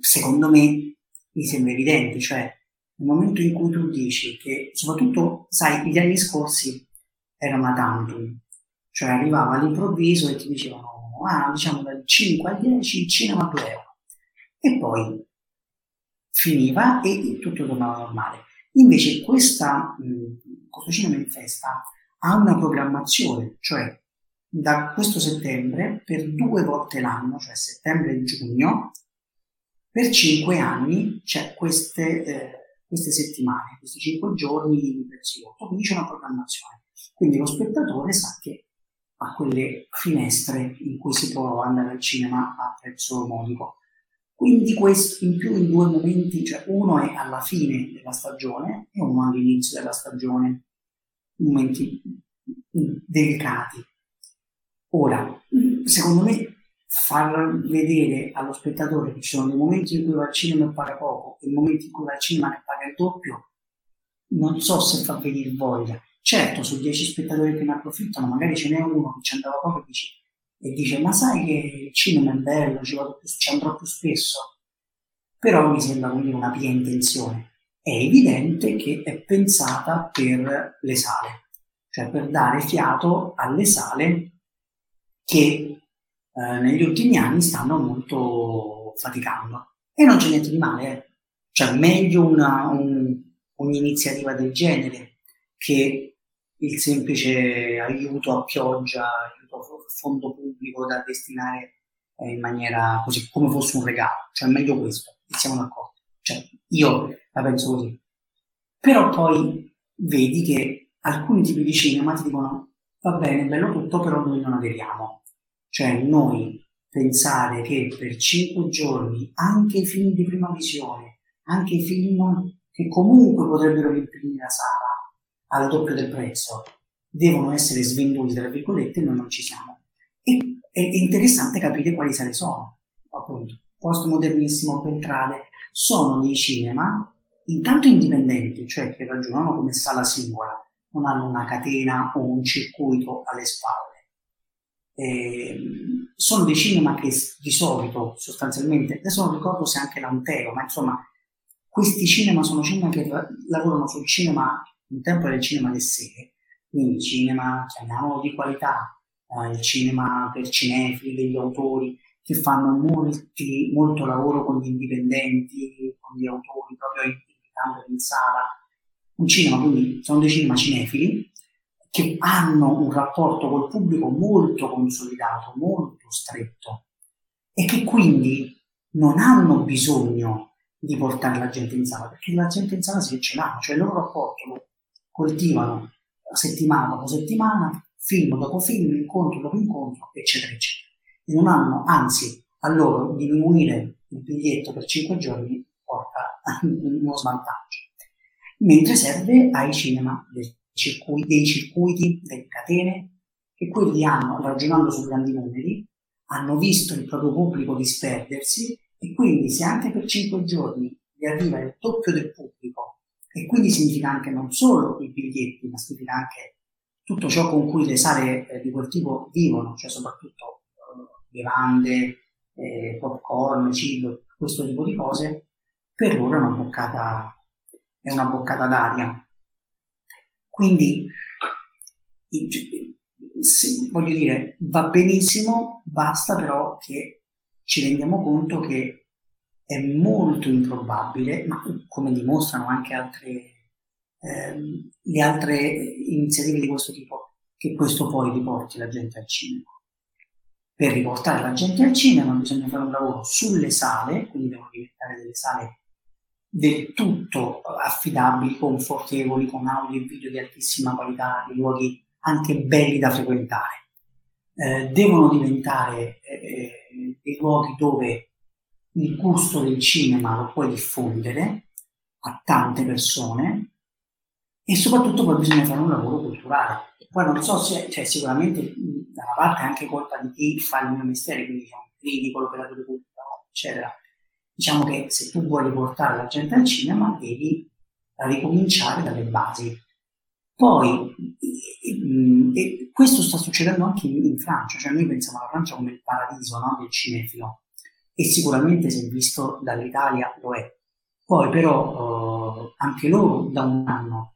Secondo me mi sembra evidente, cioè nel momento in cui tu dici che, soprattutto, sai, gli anni scorsi era una tantum, cioè arrivava all'improvviso e ti dicevano, ah, diciamo dal 5 al 10 il cinema 2 euro. E poi finiva e tutto tornava normale. Invece questa, questo cinema in festa ha una programmazione, cioè da questo settembre per due volte l'anno, cioè settembre e giugno, per cinque anni c'è queste, eh, queste settimane, questi cinque giorni di prezioso, quindi c'è una programmazione. Quindi lo spettatore sa che ha quelle finestre in cui si può andare al cinema a prezzo modico. Quindi questo in più in due momenti, cioè uno è alla fine della stagione e uno all'inizio della stagione, momenti delicati. Ora, secondo me far vedere allo spettatore che ci sono dei momenti in cui va al cinema e paga poco e momenti in cui va al cinema e paga il doppio, non so se fa venire voglia. Certo, su 10 spettatori che ne approfittano, magari ce n'è uno che ci andava poco e dice, e dice ma sai che il cinema è bello, ci, vado più, ci andrò più spesso. Però mi sembra quindi una pia intenzione. È evidente che è pensata per le sale, cioè per dare fiato alle sale che eh, negli ultimi anni stanno molto faticando. E non c'è niente di male, eh. cioè meglio una, un, un'iniziativa del genere che il semplice aiuto a pioggia, aiuto a fondo pubblico da destinare eh, in maniera così, come fosse un regalo. Cioè meglio questo, siamo d'accordo. Cioè, io la penso così. Però poi vedi che alcuni tipi di cinema ti dicono va bene, bello tutto, però noi non aderiamo. Cioè noi pensare che per cinque giorni anche i film di prima visione, anche i film che comunque potrebbero riempire la sala al doppio del prezzo, devono essere svenduti, tra virgolette, noi non ci siamo. E è interessante capire quali sale sono. Appunto, postmodernissimo, ventrale, sono dei cinema intanto indipendenti, cioè che ragionano come sala singola, non hanno una catena o un circuito alle spalle eh, sono dei cinema che di solito, sostanzialmente, adesso non ricordo se anche l'Antero, ma insomma, questi cinema sono cinema che lavorano sul cinema, un tempo era il cinema del sere, quindi cinema, chiamiamolo di qualità, eh, il cinema per cinefili, degli autori, che fanno molti, molto lavoro con gli indipendenti, con gli autori, proprio invitandoli in sala. Un cinema, quindi sono dei cinema cinefili, che hanno un rapporto col pubblico molto consolidato, molto stretto e che quindi non hanno bisogno di portare la gente in sala, perché la gente in sala si ce l'ha, cioè il loro rapporto lo coltivano settimana dopo settimana, film dopo film, incontro dopo incontro, eccetera, eccetera. E non hanno, anzi, a loro diminuire il biglietto per 5 giorni porta uno svantaggio. Mentre serve ai cinema del circuiti, dei circuiti, delle catene, che quelli hanno, ragionando su grandi numeri, hanno visto il proprio pubblico disperdersi e quindi se anche per 5 giorni gli arriva il doppio del pubblico e quindi significa anche non solo i biglietti, ma significa anche tutto ciò con cui le sale eh, di quel tipo vivono, cioè soprattutto eh, bevande, eh, popcorn, cibo, questo tipo di cose, per loro è una boccata, è una boccata d'aria. Quindi, voglio dire, va benissimo, basta però che ci rendiamo conto che è molto improbabile, ma come dimostrano anche altre, ehm, le altre iniziative di questo tipo, che questo poi riporti la gente al cinema. Per riportare la gente al cinema bisogna fare un lavoro sulle sale, quindi devono diventare delle sale del tutto affidabili, confortevoli, con audio e video di altissima qualità, di luoghi anche belli da frequentare. Eh, devono diventare eh, dei luoghi dove il gusto del cinema lo puoi diffondere a tante persone e soprattutto poi bisogna fare un lavoro culturale. Poi non so se, cioè sicuramente da una parte è anche colpa di chi fa il mio mestiere, quindi diciamo, critico, l'operatore culturale, eccetera, Diciamo che se tu vuoi riportare la gente al cinema devi ricominciare dalle basi. Poi, e, e questo sta succedendo anche in, in, Francia, cioè noi pensiamo alla Francia come il paradiso no, del cinefilo e sicuramente se visto dall'Italia lo è. Poi però eh, anche loro da un anno,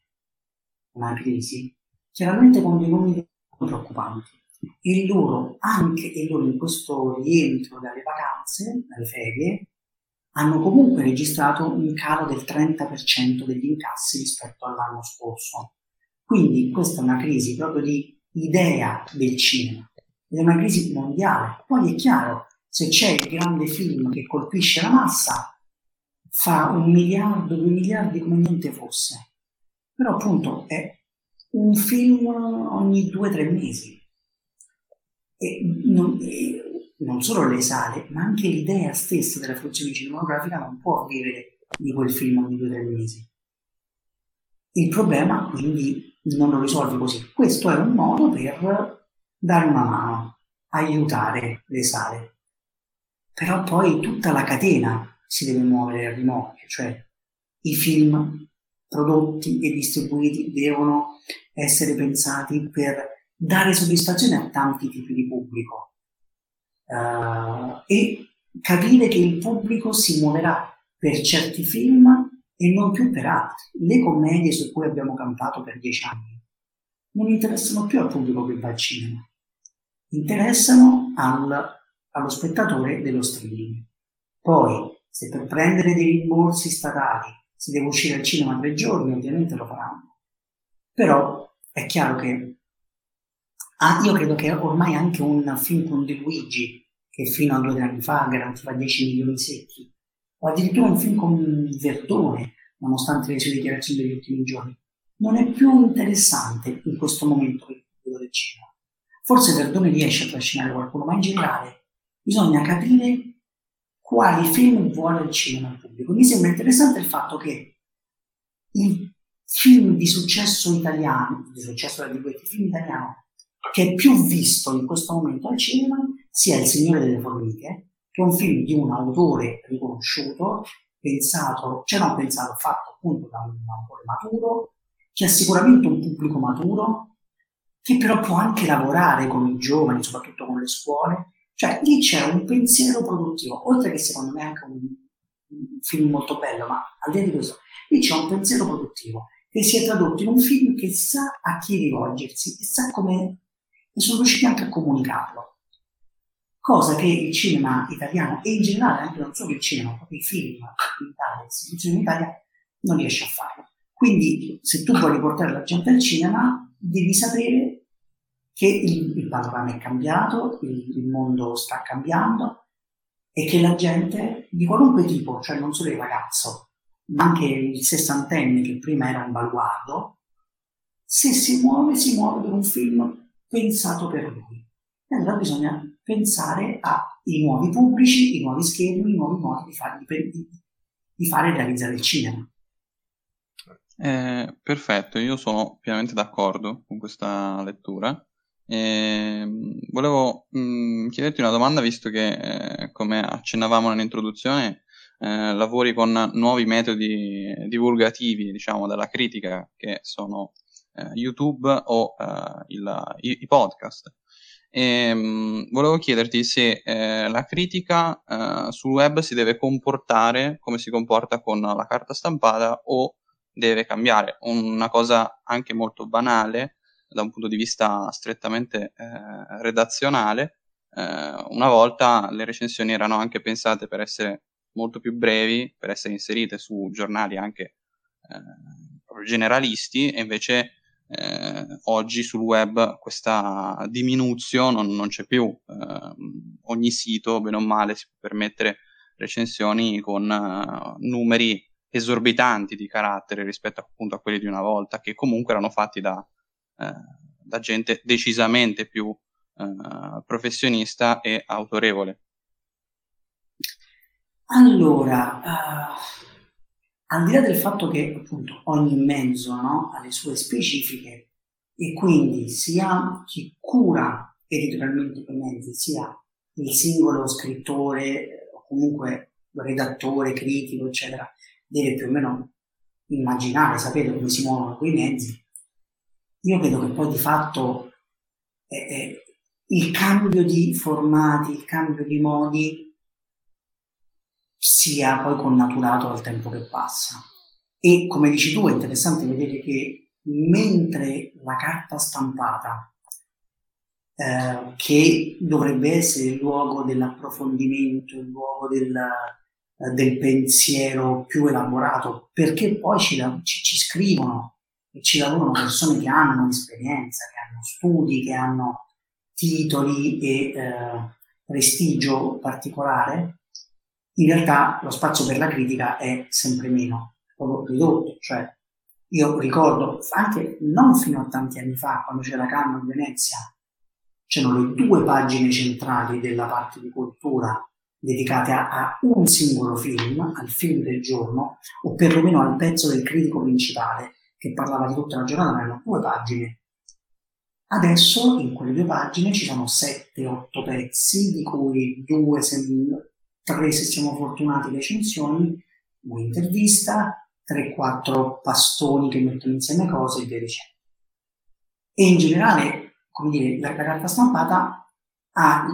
una crisi, chiaramente con dei numeri preoccupanti. E loro, anche e loro in questo rientro dalle vacanze, dalle ferie, hanno comunque registrato un calo del 30% degli incassi rispetto all'anno scorso. Quindi questa è una crisi proprio di idea del cinema, è una crisi mondiale. Poi è chiaro, se c'è il grande film che colpisce la massa, fa un miliardo, due miliardi come niente fosse. Però appunto è un film ogni due o tre mesi. E non, e non, solo le sale, ma anche l'idea stessa della fruizione cinematografica non può vivere di quel film ogni due o tre mesi. Il problema quindi non lo risolvi così. Questo è un modo per dare una mano, aiutare le sale. Però poi tutta la catena si deve muovere a rimorchio, cioè i film prodotti e distribuiti devono essere pensati per dare soddisfazione a tanti tipi di pubblico uh, e capire che il pubblico si muoverà per certi film e non più per altri. Le commedie su cui abbiamo campato per dieci anni non interessano più al pubblico che va al cinema, interessano al, allo spettatore dello streaming. Poi, se per prendere dei rimborsi statali si deve uscire al cinema tre giorni, ovviamente lo faranno. Però è chiaro che ah, io credo che ormai anche un film con De Luigi, che fino a due anni fa garantiva 10 milioni secchi, o addirittura un film con Verdone, nonostante le sue dichiarazioni degli ultimi giorni, non è più interessante in questo momento per il pubblico del cinema. Forse Verdone riesce a trascinare qualcuno, ma in generale bisogna capire quali film vuole il cinema al pubblico. Mi sembra interessante il fatto che il film di successo italiano, di successo tra virgolette, film italiano, che è più visto in questo momento al cinema, sia Il Signore delle Formiche, che è un film di un autore riconosciuto, pensato, cioè non pensato, fatto appunto da un autore maturo, che ha sicuramente un pubblico maturo, che però può anche lavorare con i giovani, soprattutto con le scuole, cioè lì c'è un pensiero produttivo, oltre che secondo me anche un, un film molto bello, ma al di là di questo, lì c'è un pensiero produttivo che si è tradotto in un film che sa a chi rivolgersi e sa come e sono riusciti anche a comunicarlo. Cosa che il cinema italiano e in generale anche non solo il cinema, ma proprio i film in Italia, le istituzioni in Italia non riesce a farlo. Quindi se tu vuoi riportare la gente al cinema devi sapere che il, il panorama è cambiato, il, il, mondo sta cambiando e che la gente di qualunque tipo, cioè non solo il ragazzo, ma anche il sessantenne che prima era un baluardo, se si muove, si muove per un film pensato per lui. E allora bisogna pensare ai nuovi pubblici, i nuovi schermi, i nuovi modi di fare, di, di fare e realizzare il cinema. Eh, perfetto, io sono pienamente d'accordo con questa lettura. E volevo mh, mm, chiederti una domanda, visto che, eh, come accennavamo nell'introduzione, eh, lavori con nuovi metodi divulgativi, diciamo, della critica, che sono YouTube o eh, il, i, i, podcast. E, mh, volevo chiederti se eh, la critica eh, sul web si deve comportare come si comporta con la carta stampata o deve cambiare. Una cosa anche molto banale da un punto di vista strettamente eh, redazionale, eh, una volta le recensioni erano anche pensate per essere molto più brevi, per essere inserite su giornali anche eh, generalisti, e invece eh, oggi sul web questa diminuzione non, non c'è più. Ehm, ogni sito, bene o male, si può permettere recensioni con uh, numeri esorbitanti di carattere rispetto appunto a quelli di una volta, che comunque erano fatti da eh, da gente decisamente più eh, professionista e autorevole. Allora, uh, al di là del fatto che appunto ogni mezzo no, ha le sue specifiche e quindi sia chi cura editorialmente quei mezzi, sia il singolo scrittore o comunque redattore, critico, eccetera, deve più o meno immaginare, sapere come si muovono quei mezzi io credo che poi di fatto eh, eh, il cambio di formati, il cambio di modi sia poi connaturato dal tempo che passa. E come dici tu, è interessante vedere che mentre la carta stampata, eh, che dovrebbe essere il luogo dell'approfondimento, il luogo del, eh, del pensiero più elaborato, perché poi ci, ci, ci scrivono e ci lavorano persone che hanno esperienza, che hanno studi, che hanno titoli e eh, prestigio particolare, in realtà lo spazio per la critica è sempre meno, proprio ridotto. Cioè, io ricordo anche non fino a tanti anni fa, quando c'era Cannes a Venezia, c'erano le due pagine centrali della parte di cultura dedicate a, a, un singolo film, al film del giorno, o perlomeno al pezzo del critico principale che parlava di tutta la giornata, ma erano due pagine. Adesso in quelle due pagine ci sono 7-8 pezzi, di cui due, tre se siamo fortunati recensioni, un'intervista, 3-4 pastoni che mettono insieme cose e via dicendo. E in generale, come dire, la, la carta stampata ha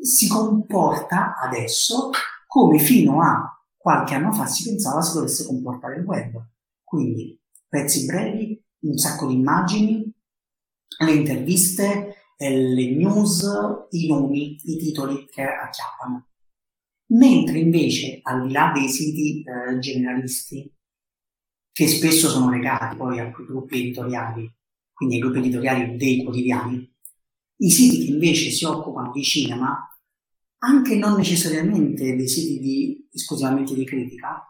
si comporta adesso come fino a qualche anno fa si pensava si dovesse comportare il web. Quindi pezzi brevi, un sacco di immagini, le interviste, le news, i nomi, i titoli che acchiappano. Mentre invece, al di là dei siti eh, generalisti, che spesso sono legati poi a quei gruppi editoriali, quindi ai gruppi editoriali dei quotidiani, i siti che invece si occupano di cinema, anche non necessariamente dei siti di, esclusivamente di critica,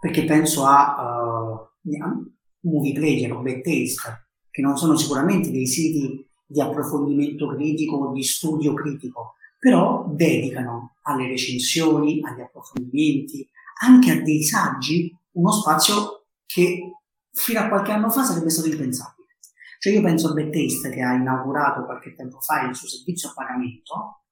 perché penso a, uh, Movie Player o Bad Taste, che non sono sicuramente dei siti di approfondimento critico o di studio critico, però dedicano alle recensioni, agli approfondimenti, anche a dei saggi, uno spazio che fino a qualche anno fa sarebbe stato impensabile. Cioè io penso a Bettaste che ha inaugurato qualche tempo fa il suo servizio a pagamento,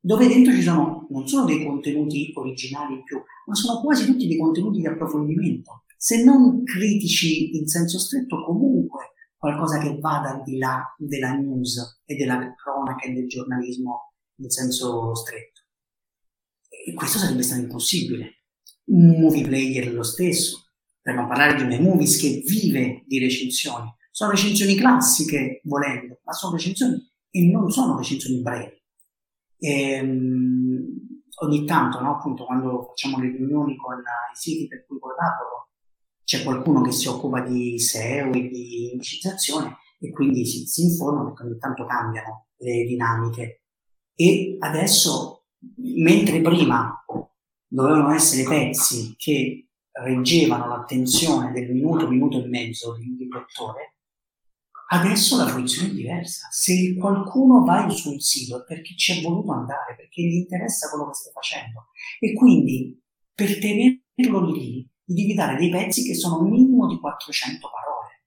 dove dentro ci sono non solo dei contenuti originali in più, ma sono quasi tutti dei contenuti di approfondimento, se non critici in senso stretto, comunque qualcosa che vada al di là della news e della cronaca e del giornalismo in senso stretto. E questo sarebbe stato impossibile. Un movie player lo stesso, per non parlare di una movies che vive di recensioni. Sono recensioni classiche, volendo, ma sono recensioni e non sono recensioni brevi. E, um, ogni tanto, no, appunto, quando facciamo le riunioni con i siti per cui collaboro, c'è qualcuno che si occupa di SEO e di indicizzazione e quindi si, si informa perché ogni tanto cambiano le dinamiche. E adesso, mentre prima dovevano essere pezzi che reggevano l'attenzione del minuto, minuto e mezzo di un lettore, Adesso la fruizione è diversa. Se qualcuno va sul sito è perché ci è voluto andare, perché gli interessa quello che stai facendo. E quindi per tenerlo lì devi dare dei pezzi che sono un minimo di 400 parole,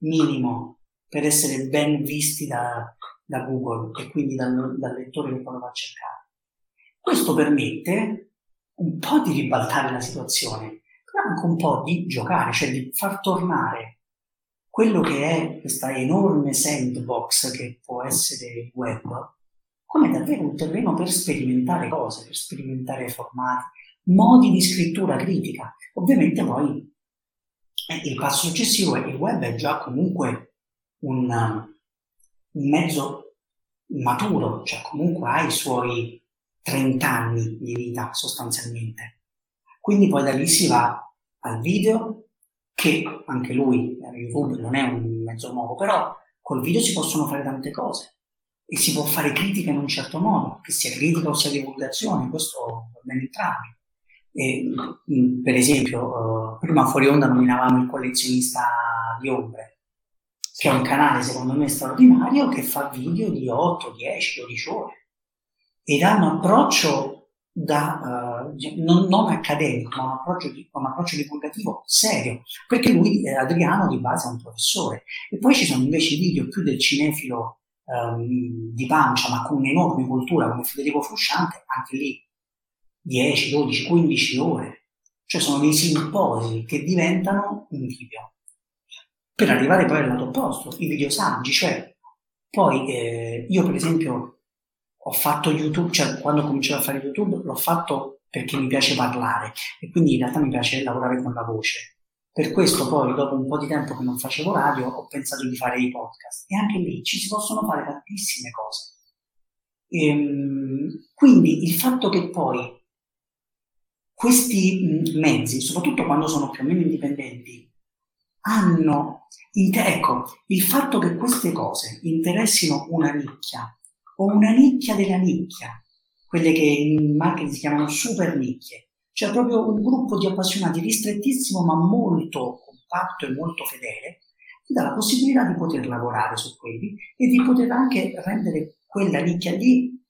minimo, per essere ben visti da, da Google e quindi dal, dal lettore che poi va a cercare. Questo permette un po' di ribaltare la situazione, però anche un po' di giocare, cioè di far tornare quello che è questa enorme sandbox che può essere il web, come davvero un terreno per sperimentare cose, per sperimentare formati, modi di scrittura critica. Ovviamente poi eh, il passo successivo è che il web è già comunque un, un mezzo maturo, cioè comunque ha i suoi 30 anni di vita sostanzialmente. Quindi poi da lì si va al video, che anche lui, YouTube non è un mezzo nuovo, però col video si possono fare tante cose e si può fare critica in un certo modo, che sia critica o sia divulgazione, questo va bene entrambi. E, mm, per esempio, uh, prima fuori onda nominavamo il collezionista di ombre, che è un canale secondo me straordinario che fa video di 8, 10, 12 ore ed ha un approccio da, uh, non, non, accademico, ma un approccio, di, un approccio divulgativo serio, perché lui, eh, Adriano, di base è un professore. E poi ci sono invece video più del cinefilo um, di pancia, ma con un'enorme cultura come Federico Frusciante, anche lì 10, 12, 15 ore. Cioè sono dei simposi che diventano un video. Per arrivare poi al lato opposto, i video saggi, cioè poi eh, io per esempio ho fatto YouTube, cioè quando ho cominciato a fare YouTube l'ho fatto perché mi piace parlare e quindi in realtà mi piace lavorare con la voce. Per questo poi, dopo un po' di tempo che non facevo radio, ho pensato di fare i podcast e anche lì ci si possono fare tantissime cose. Ehm, quindi il fatto che poi questi mezzi, soprattutto quando sono più o meno indipendenti, hanno, ecco, il fatto che queste cose interessino una nicchia o una nicchia della nicchia, quelle che in marketing si chiamano super nicchie, cioè proprio un gruppo di appassionati ristrettissimo ma molto compatto e molto fedele, ti dà la possibilità di poter lavorare su quelli e di poter anche rendere quella nicchia lì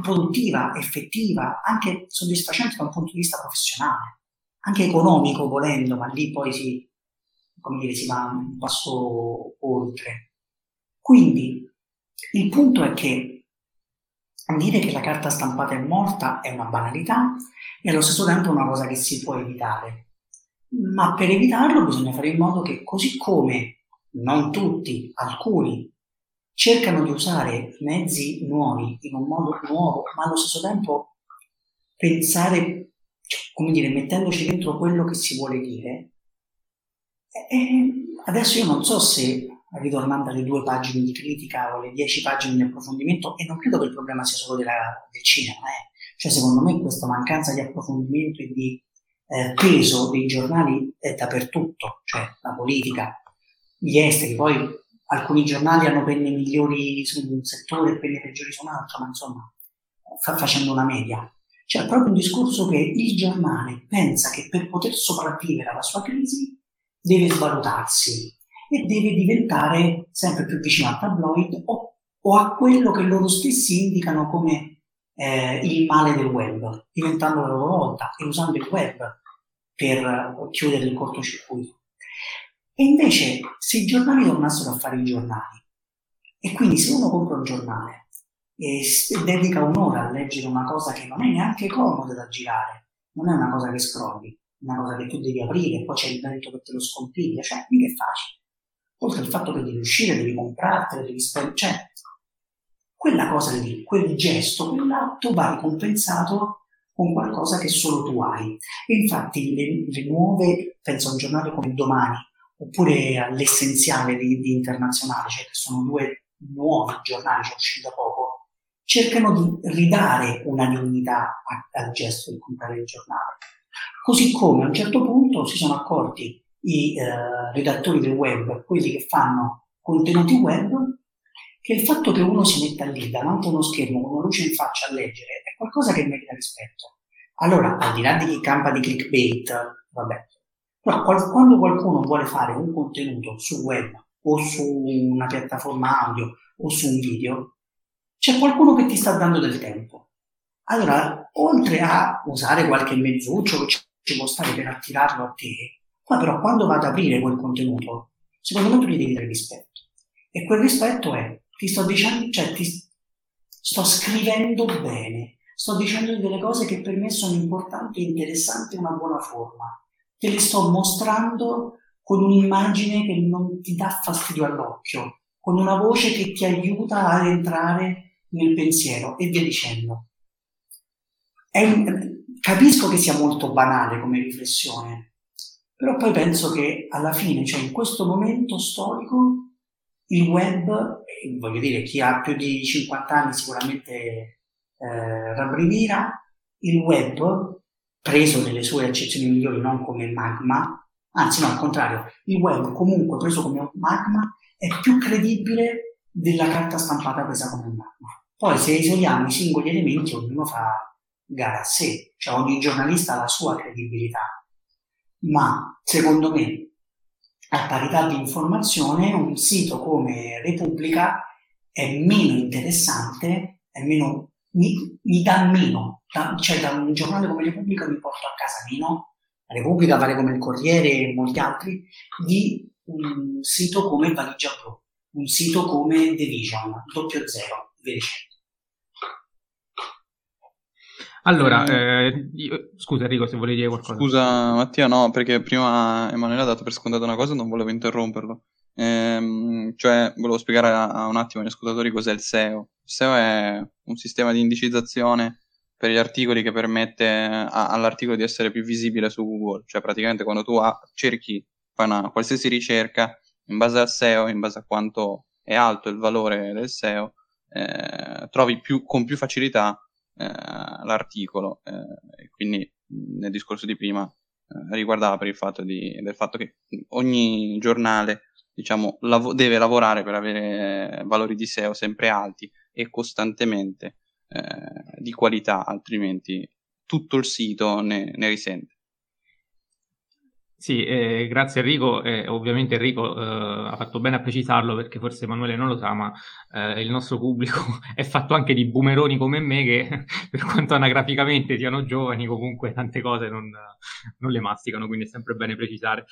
produttiva, effettiva, anche soddisfacente da un punto di vista professionale, anche economico volendo, ma lì poi si, come dire, si va un passo oltre. Quindi il punto è che dire che la carta stampata è morta è una banalità e allo stesso tempo è una cosa che si può evitare. Ma per evitarlo bisogna fare in modo che così come non tutti, alcuni cercano di usare mezzi nuovi in un modo nuovo, ma allo stesso tempo pensare, cioè, come dire, mettendoci dentro quello che si vuole dire. E adesso io non so se, ritornando alle due pagine di critica o alle dieci pagine di approfondimento, e non credo che il problema sia solo della, del cinema, eh. cioè secondo me questa mancanza di approfondimento e di eh, peso dei giornali è dappertutto, cioè la politica, gli esteri, poi alcuni giornali hanno penne migliori su un settore e penne peggiori su un altro, ma insomma, fa, facendo una media. C'è proprio un discorso che il giornale pensa che per poter sopravvivere alla sua crisi deve svalutarsi e deve diventare sempre più vicino al tabloid o, o a quello che loro stessi indicano come eh, il male del web, diventando a loro volta e usando il web per chiudere il cortocircuito. E invece, se i giornali tornassero a fare i giornali, e quindi se uno compra un giornale e dedica un'ora a leggere una cosa che non è neanche comoda da girare, non è una cosa che scrolli, una cosa che tu devi aprire, poi c'è il vento che te lo scompiglia, cioè mica è facile. Oltre al fatto che devi uscire, devi comprartelo, devi spendere, cioè quella cosa lì, quel gesto, quell'atto va ricompensato con qualcosa che solo tu hai. E infatti le, le nuove, penso a un giornale come Domani, oppure all'essenziale di, di internazionale, cioè che sono due nuovi giornali, cioè usciti da poco, cercano di ridare una dignità al gesto di comprare il giornale. Così come a un certo punto si sono accorti i eh, redattori del web, quelli che fanno contenuti web, che il fatto che uno si metta lì davanti a uno schermo con una luce in faccia a leggere è qualcosa che merita rispetto. Allora, al di là di chi campa di clickbait, vabbè, però quando qualcuno vuole fare un contenuto sul web o su una piattaforma audio o su un video, c'è qualcuno che ti sta dando del tempo. Allora, oltre a usare qualche mezzuccio che ci può stare per attirarlo a te, poi però quando va ad aprire quel contenuto, secondo me tu gli devi dare rispetto. E quel rispetto è, ti sto dicendo, cioè ti sto scrivendo bene, sto dicendo delle cose che per me sono importanti interessanti una buona forma te le sto mostrando con un'immagine che non ti dà fastidio all'occhio, con una voce che ti aiuta ad entrare nel pensiero e via dicendo. Un, capisco che sia molto banale come riflessione, però poi penso che alla fine, cioè in questo momento storico, il web, voglio dire, chi ha più di 50 anni sicuramente eh, rabbrivirà, il web preso nelle sue accezioni migliori, non come magma, anzi no, al contrario, il web comunque preso come magma è più credibile della carta stampata presa come magma. Poi se isoliamo i singoli elementi, ognuno fa gara a sé, cioè ogni giornalista ha la sua credibilità. Ma secondo me, a parità di informazione, un sito come Repubblica è meno interessante, è meno, mi, mi dà meno da, cioè da un giornale come Repubblica mi porto a casa meno, la Repubblica vale come il Corriere e molti altri, di un sito come Valigia Pro, un sito come The Vision, doppio zero, via Allora, eh, eh, io, scusa Enrico se volevi dire qualcosa. Scusa Mattia, no, perché prima Emanuele ha dato per scontato una cosa e non volevo interromperlo. Ehm, cioè, volevo spiegare a, a un attimo agli ascoltatori cos'è il SEO. Il SEO è un sistema di indicizzazione per gli articoli che permette a, all'articolo di essere più visibile su Google. Cioè, praticamente quando tu ha, cerchi, fai una qualsiasi ricerca, in base al SEO, in base a quanto è alto il valore del SEO, eh, trovi più, con più facilità eh, l'articolo. Eh, quindi nel discorso di prima riguardava per il fatto di, del fatto che ogni giornale diciamo, lav- deve lavorare per avere valori di SEO sempre alti e costantemente eh, di qualità, altrimenti tutto il sito ne, ne risente. Sì, eh, grazie Enrico. Eh, ovviamente Enrico eh, ha fatto bene a precisarlo perché forse Emanuele non lo sa, ma eh, il nostro pubblico è fatto anche di boomeroni come me che per quanto anagraficamente siano giovani comunque tante cose non, non le masticano, quindi è sempre bene precisare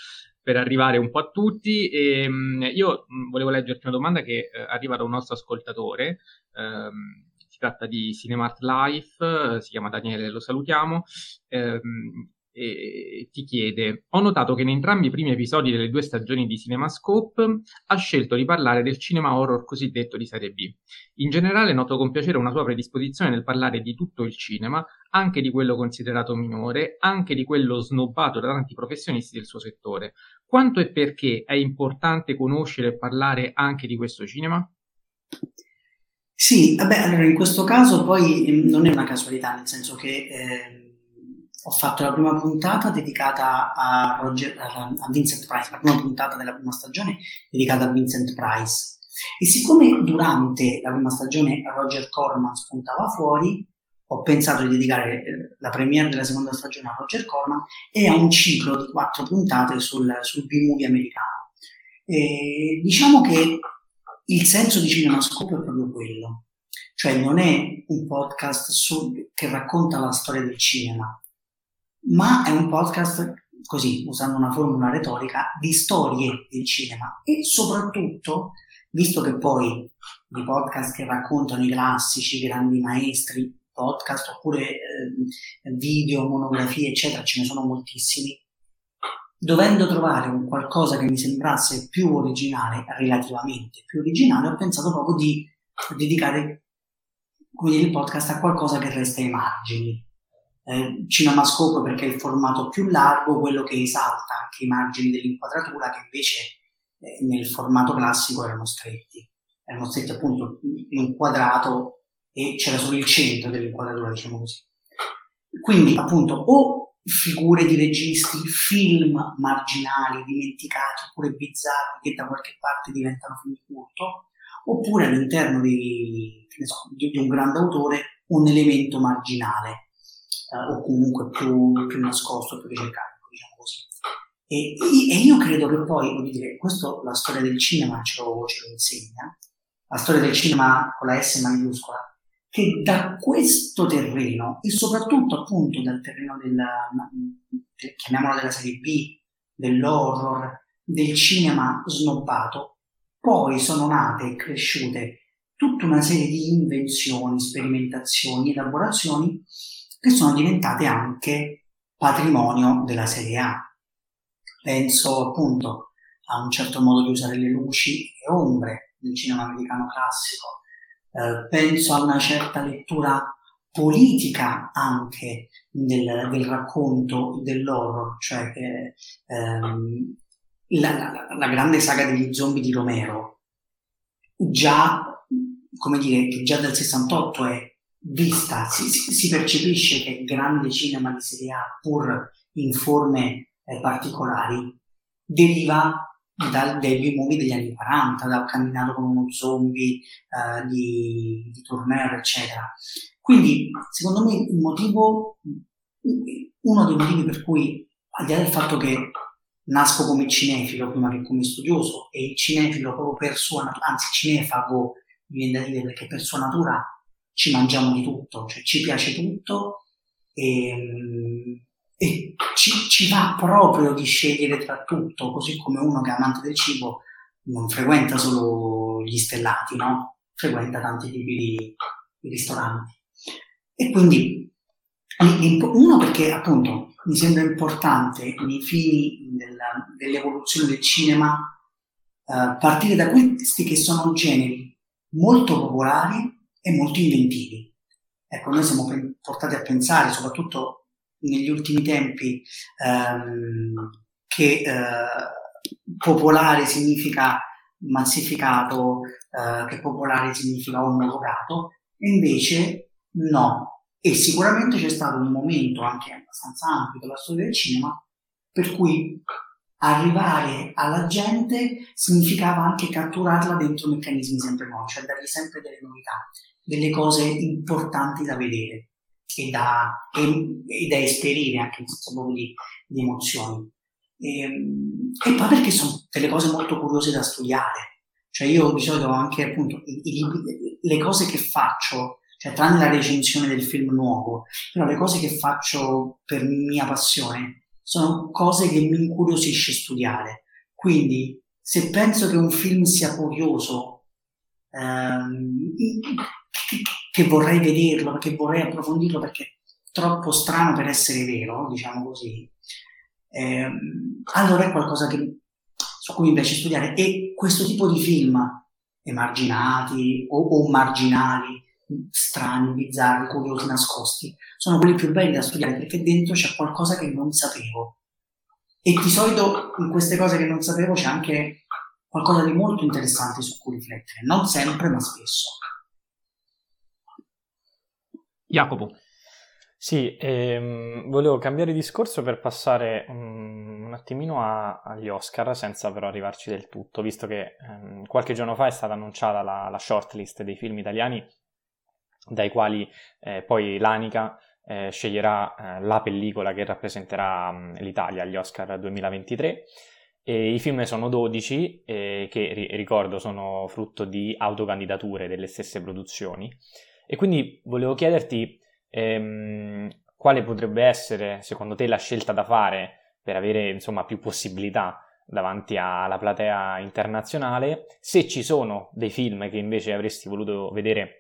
per arrivare un po' a tutti. E, ehm, io volevo leggerti una domanda che eh, arriva da un nostro ascoltatore. Ehm, si tratta di Cinemart Life, si chiama Daniele, lo salutiamo. Ehm, e ti chiede: Ho notato che in entrambi i primi episodi delle due stagioni di CinemaScope ha scelto di parlare del cinema horror cosiddetto di serie B. In generale, noto con piacere una sua predisposizione nel parlare di tutto il cinema, anche di quello considerato minore, anche di quello snobbato da tanti professionisti del suo settore. Quanto e perché è importante conoscere e parlare anche di questo cinema? Sì, vabbè, allora in questo caso poi ehm, non è una casualità, nel senso che. Eh ho fatto la prima puntata dedicata a, Roger, a Vincent Price, la prima puntata della prima stagione dedicata a Vincent Price. E siccome durante la prima stagione Roger Corman spuntava fuori, ho pensato di dedicare eh, la premiere della seconda stagione a Roger Corman e a un ciclo di quattro puntate sul, sul B-movie americano. E diciamo che il senso di CinemaScope è proprio quello, cioè non è un podcast su, che racconta la storia del cinema, ma è un podcast, così usando una formula retorica, di storie del cinema. E soprattutto, visto che poi i podcast che raccontano i classici, i grandi maestri, podcast oppure eh, video, monografie, eccetera, ce ne sono moltissimi, dovendo trovare un qualcosa che mi sembrasse più originale, relativamente più originale, ho pensato proprio di dedicare il podcast a qualcosa che resta ai margini eh, CinemaScope perché è il formato più largo, quello che esalta anche i margini dell'inquadratura che invece eh, nel formato classico erano stretti. Erano stretti appunto inquadrato e c'era solo il centro dell'inquadratura, diciamo così. Quindi appunto o figure di registi, film marginali, dimenticati oppure bizzarri che da qualche parte diventano film di culto, oppure all'interno di, so, di un grande autore un elemento marginale eh, o comunque più, più, nascosto, più ricercato, diciamo così. E, e, io credo che poi, voglio dire, questo la storia del cinema ce lo, ce lo insegna, la storia del cinema con la S maiuscola, che da questo terreno e soprattutto appunto dal terreno della, chiamiamolo della serie B, dell'horror, del cinema snobbato, poi sono nate e cresciute tutta una serie di invenzioni, sperimentazioni, elaborazioni che sono diventate anche patrimonio della Serie A. Penso appunto a un certo modo di usare le luci e ombre del cinema americano classico, eh, penso a una certa lettura politica anche del, del racconto dell'horror, cioè che, ehm, la, la, la, grande saga degli zombie di Romero, già, come dire, che già dal 68 è vista, si, si, percepisce che il grande cinema di serie A, pur in forme eh, particolari, deriva dal debut movie degli anni 40, dal camminato con uno zombie eh, di, di Turner, eccetera. Quindi, secondo me, il motivo, uno dei motivi per cui, al di là del fatto che nasco come cinefilo prima che come studioso, e il cinefilo proprio per sua anzi cinefago, viene da dire perché per sua natura ci mangiamo di tutto, cioè ci piace tutto e, e ci, ci, va proprio di scegliere tra tutto, così come uno che è amante del cibo non frequenta solo gli stellati, no? frequenta tanti tipi di, di ristoranti. E quindi uno perché appunto mi sembra importante nei fini della, dell'evoluzione del cinema eh, partire da questi che sono generi molto popolari e molto inventivi. Ecco, noi siamo portati a pensare, soprattutto negli ultimi tempi, ehm, che eh, popolare significa massificato, eh, che popolare significa omologato, e invece no. E sicuramente c'è stato un momento anche abbastanza ampio della storia del cinema per cui arrivare alla gente significava anche catturarla dentro meccanismi sempre nuovi, cioè dargli sempre delle novità, delle cose importanti da vedere e da, e, e da esperire anche in senso proprio di, di emozioni. E, ehm, e, poi perché sono delle cose molto curiose da studiare. Cioè io di solito anche appunto i, i, le cose che faccio, cioè tranne la recensione del film nuovo, però le cose che faccio per mia passione sono cose che mi incuriosisce studiare. Quindi se penso che un film sia curioso, ehm, che vorrei vederlo, che vorrei approfondirlo perché è troppo strano per essere vero, diciamo così, eh, allora è qualcosa che, su cui mi piace studiare. E questo tipo di film, emarginati o, o marginali, strani, bizzarri, curiosi, nascosti, sono quelli più belli da studiare perché dentro c'è qualcosa che non sapevo. E di solito in queste cose che non sapevo c'è anche qualcosa di molto interessante su cui riflettere, non sempre, ma spesso. Jacopo. Sì, ehm, volevo cambiare discorso per passare um, un attimino a, agli Oscar, senza però arrivarci del tutto, visto che um, qualche giorno fa è stata annunciata la, la shortlist dei film italiani, dai quali eh, poi l'Anica eh, sceglierà eh, la pellicola che rappresenterà um, l'Italia agli Oscar 2023. E I film sono 12, eh, che ri- ricordo sono frutto di autocandidature delle stesse produzioni. E quindi volevo chiederti ehm, quale potrebbe essere, secondo te, la scelta da fare per avere insomma, più possibilità davanti alla platea internazionale, se ci sono dei film che invece avresti voluto vedere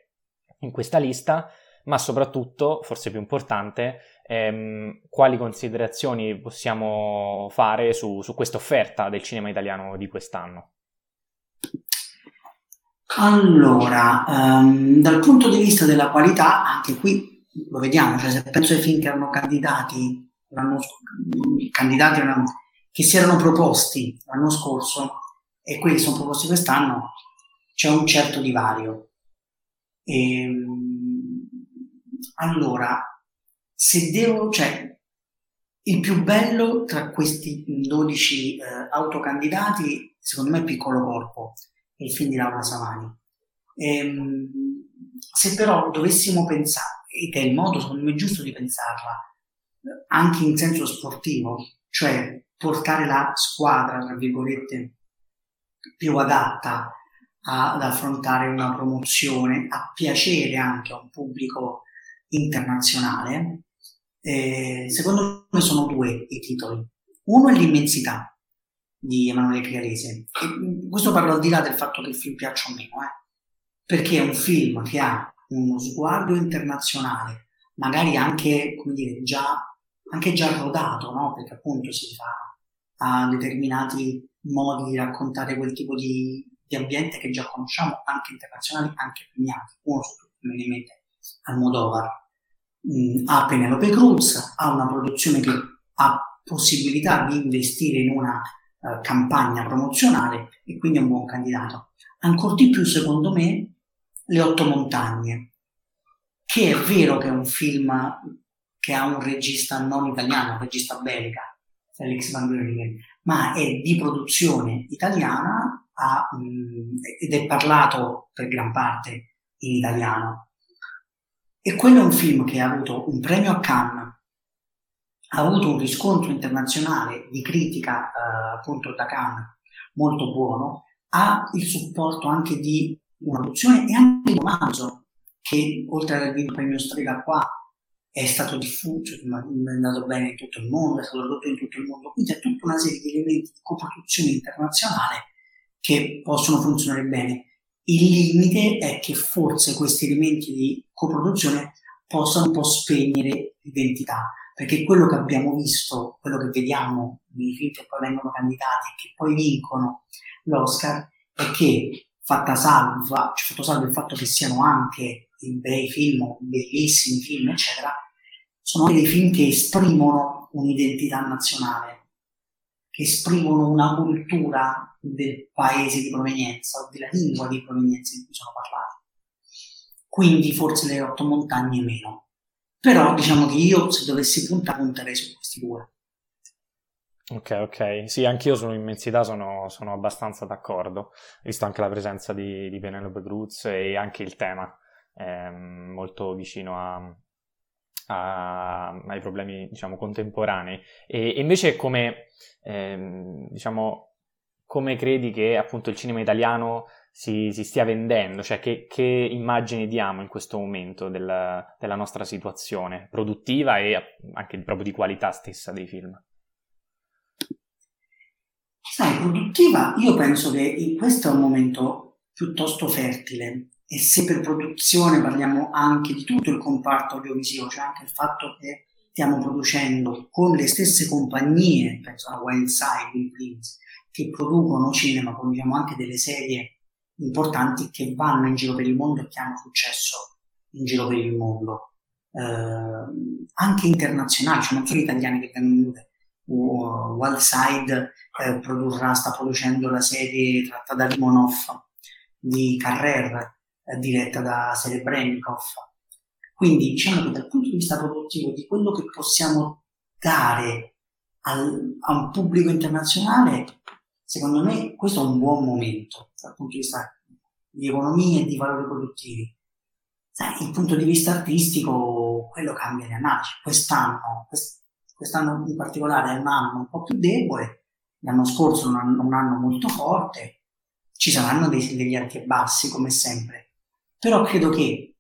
in questa lista, ma soprattutto, forse più importante, ehm, quali considerazioni possiamo fare su, su questa offerta del cinema italiano di quest'anno? Allora, um, dal punto di vista della qualità, anche qui lo vediamo, cioè se penso ai film che erano candidati l'anno candidati l'anno, che si erano proposti l'anno scorso e quelli che sono proposti quest'anno, c'è un certo divario. E, ehm, allora, se devo, cioè, il più bello tra questi 12 eh, autocandidati, secondo me, è Piccolo Corpo, il film di Laura Savani. E, ehm, se però dovessimo pensare, ed è il modo secondo me giusto di pensarla, anche in senso sportivo, cioè portare la squadra, tra virgolette, più adatta ad affrontare una promozione, a piacere anche a un pubblico internazionale, eh, secondo me sono due i titoli. Uno è l'immensità di Emanuele Crialese. E questo parlo al di là del fatto che il film piaccia o meno, eh, perché è un film che ha uno sguardo internazionale, magari anche, come dire, già, anche già rodato, no? perché appunto si fa a determinati modi di raccontare quel tipo di, di ambiente che già conosciamo, anche internazionali, anche premiati. Uno su tutti, me ne mente Almodovar. Mm, ha Penelope Cruz, ha una produzione che ha possibilità di investire in una uh, campagna promozionale e quindi è un buon candidato. Ancora di più, secondo me, le otto montagne, che è vero che è un film che ha un regista non italiano, un regista belga, Felix Van Groningen, ma è di produzione italiana ha, mh, ed è parlato per gran parte in italiano. E quello è un film che ha avuto un premio a Cannes, ha avuto un riscontro internazionale di critica eh, appunto da Cannes molto buono, ha il supporto anche di una produzione e anche il romanzo che oltre ad aver vinto il premio Strega qua è stato diffuso, è andato bene in tutto il mondo, è stato tradotto in tutto il mondo, quindi è tutta una serie di elementi di coproduzione internazionale che possono funzionare bene. Il limite è che forse questi elementi di coproduzione possano un po' spegnere l'identità, perché quello che abbiamo visto, quello che vediamo nei film che poi vengono candidati e che poi vincono l'Oscar, è che fatta salva, cioè fatto salvo il fatto che siano anche dei bei film, bellissimi film, eccetera, sono dei film che esprimono un'identità nazionale, esprimono una cultura del paese di provenienza o della lingua di provenienza in cui sono parlati. Quindi forse le otto montagne meno. Però diciamo che io se dovessi puntare punterei su questi due. Ok, ok. Sì, anch'io sull'immensità sono, sono abbastanza d'accordo, visto anche la presenza di, di Penelope Cruz e anche il tema, è molto vicino a, a, ai problemi, diciamo, contemporanei. E, invece come, ehm, diciamo, come credi che appunto il cinema italiano si, si stia vendendo? Cioè che, che, immagini diamo in questo momento della, della nostra situazione produttiva e anche proprio di qualità stessa dei film? Sai, produttiva, io penso che questo è un momento piuttosto fertile e se per produzione parliamo anche di tutto il comparto audiovisivo, cioè anche il fatto che stiamo producendo con le stesse compagnie, penso a Wildside, Wilds, che producono cinema, produciamo anche delle serie importanti che vanno in giro per il mondo e che hanno successo in giro per il mondo, eh, anche internazionali, cioè non solo italiane che vengono uh, Wildside eh, produrrà, sta producendo la serie tratta da Limonov di Carrer, diretta da Serebrennikov. Quindi diciamo che dal punto di vista produttivo di quello che possiamo dare al, a un pubblico internazionale, secondo me questo è un buon momento dal punto di vista di economia e di valori produttivi. Sai, il punto di vista artistico, quello cambia le analisi. Quest'anno, quest- quest'anno in particolare è un anno un po' più debole, l'anno scorso un anno, un anno molto forte, ci saranno dei, degli alti e bassi come sempre, però credo che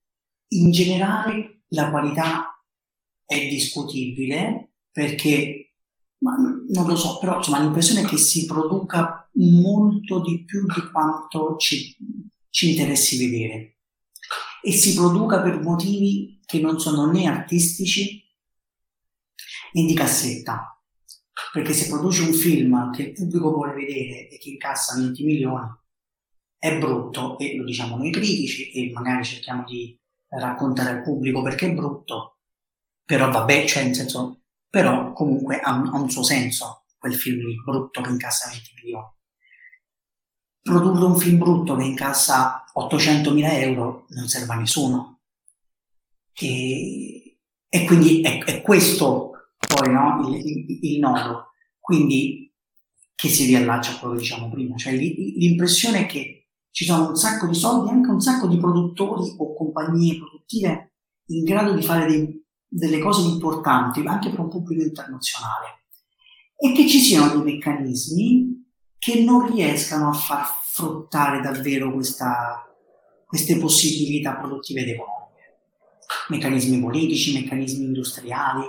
in generale la qualità è discutibile perché ma non lo so, però insomma, l'impressione è che si produca molto di più di quanto ci, ci interessi vedere e si produca per motivi che non sono né artistici né di cassetta. Perché se produci un film che il pubblico vuole vedere e che incassa 20 milioni, è brutto, e lo diciamo noi critici, e magari cerchiamo di raccontare al pubblico perché è brutto, però vabbè, cioè nel senso, però comunque ha, ha un suo senso quel film lì, brutto che incassa 20 milioni. Produrre un film brutto che incassa 800.000 euro non serve a nessuno. E, e quindi è, è questo poi no, il, il, il, nodo. Quindi che si riallaccia a quello che diciamo prima, cioè l'impressione è che ci sono un sacco di soldi, anche un sacco di produttori o compagnie produttive in grado di fare dei, delle cose importanti anche per un pubblico internazionale e che ci siano dei meccanismi che non riescano a far fruttare davvero questa, queste possibilità produttive ed economiche. Meccanismi politici, meccanismi industriali,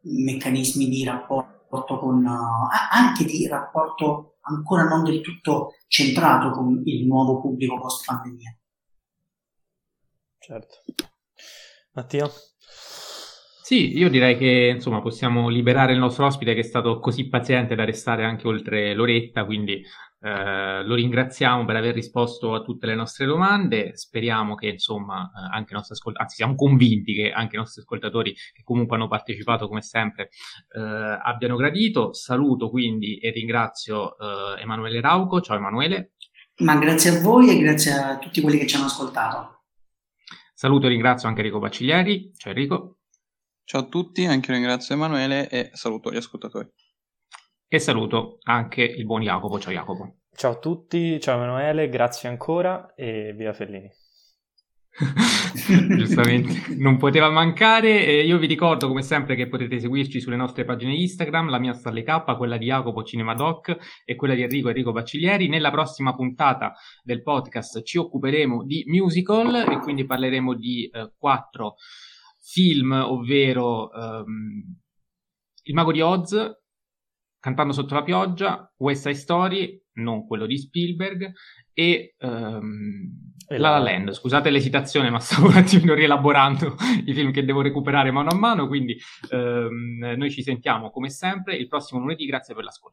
meccanismi di rapporto con, uh, anche di rapporto ancora non del tutto centrato con il nuovo pubblico post pandemia. Certo. Mattia? Sì, io direi che insomma possiamo liberare il nostro ospite che è stato così paziente da restare anche oltre l'oretta, quindi eh, lo ringraziamo per aver risposto a tutte le nostre domande. Speriamo che, insomma, eh, anche i nostri ascoltatori, anzi, siamo convinti che anche i nostri ascoltatori, che comunque hanno partecipato come sempre, eh, abbiano gradito. Saluto quindi e ringrazio eh, Emanuele Rauco. Ciao Emanuele. Ma grazie a voi e grazie a tutti quelli che ci hanno ascoltato. Saluto e ringrazio anche Enrico Baciglieri. Ciao Enrico. Ciao a tutti, anche io ringrazio Emanuele e saluto gli ascoltatori. E saluto anche il buon Jacopo. Ciao Jacopo. Ciao a tutti, ciao Emanuele, grazie ancora e via Fellini. Giustamente, non poteva mancare. E io vi ricordo come sempre che potete seguirci sulle nostre pagine Instagram, la mia Starle K, quella di Jacopo Cinemadoc e quella di Enrico Enrico Bacciglieri. Nella prossima puntata del podcast ci occuperemo di musical e quindi parleremo di eh, quattro film, ovvero um, Il Mago di Oz, Cantando sotto la pioggia, West Side Story, non quello di Spielberg, e, um, e La La Land. Scusate l'esitazione, ma stavo un attimino rielaborando i film che devo recuperare mano a mano, quindi um, noi ci sentiamo come sempre il prossimo lunedì, grazie per l'ascolto.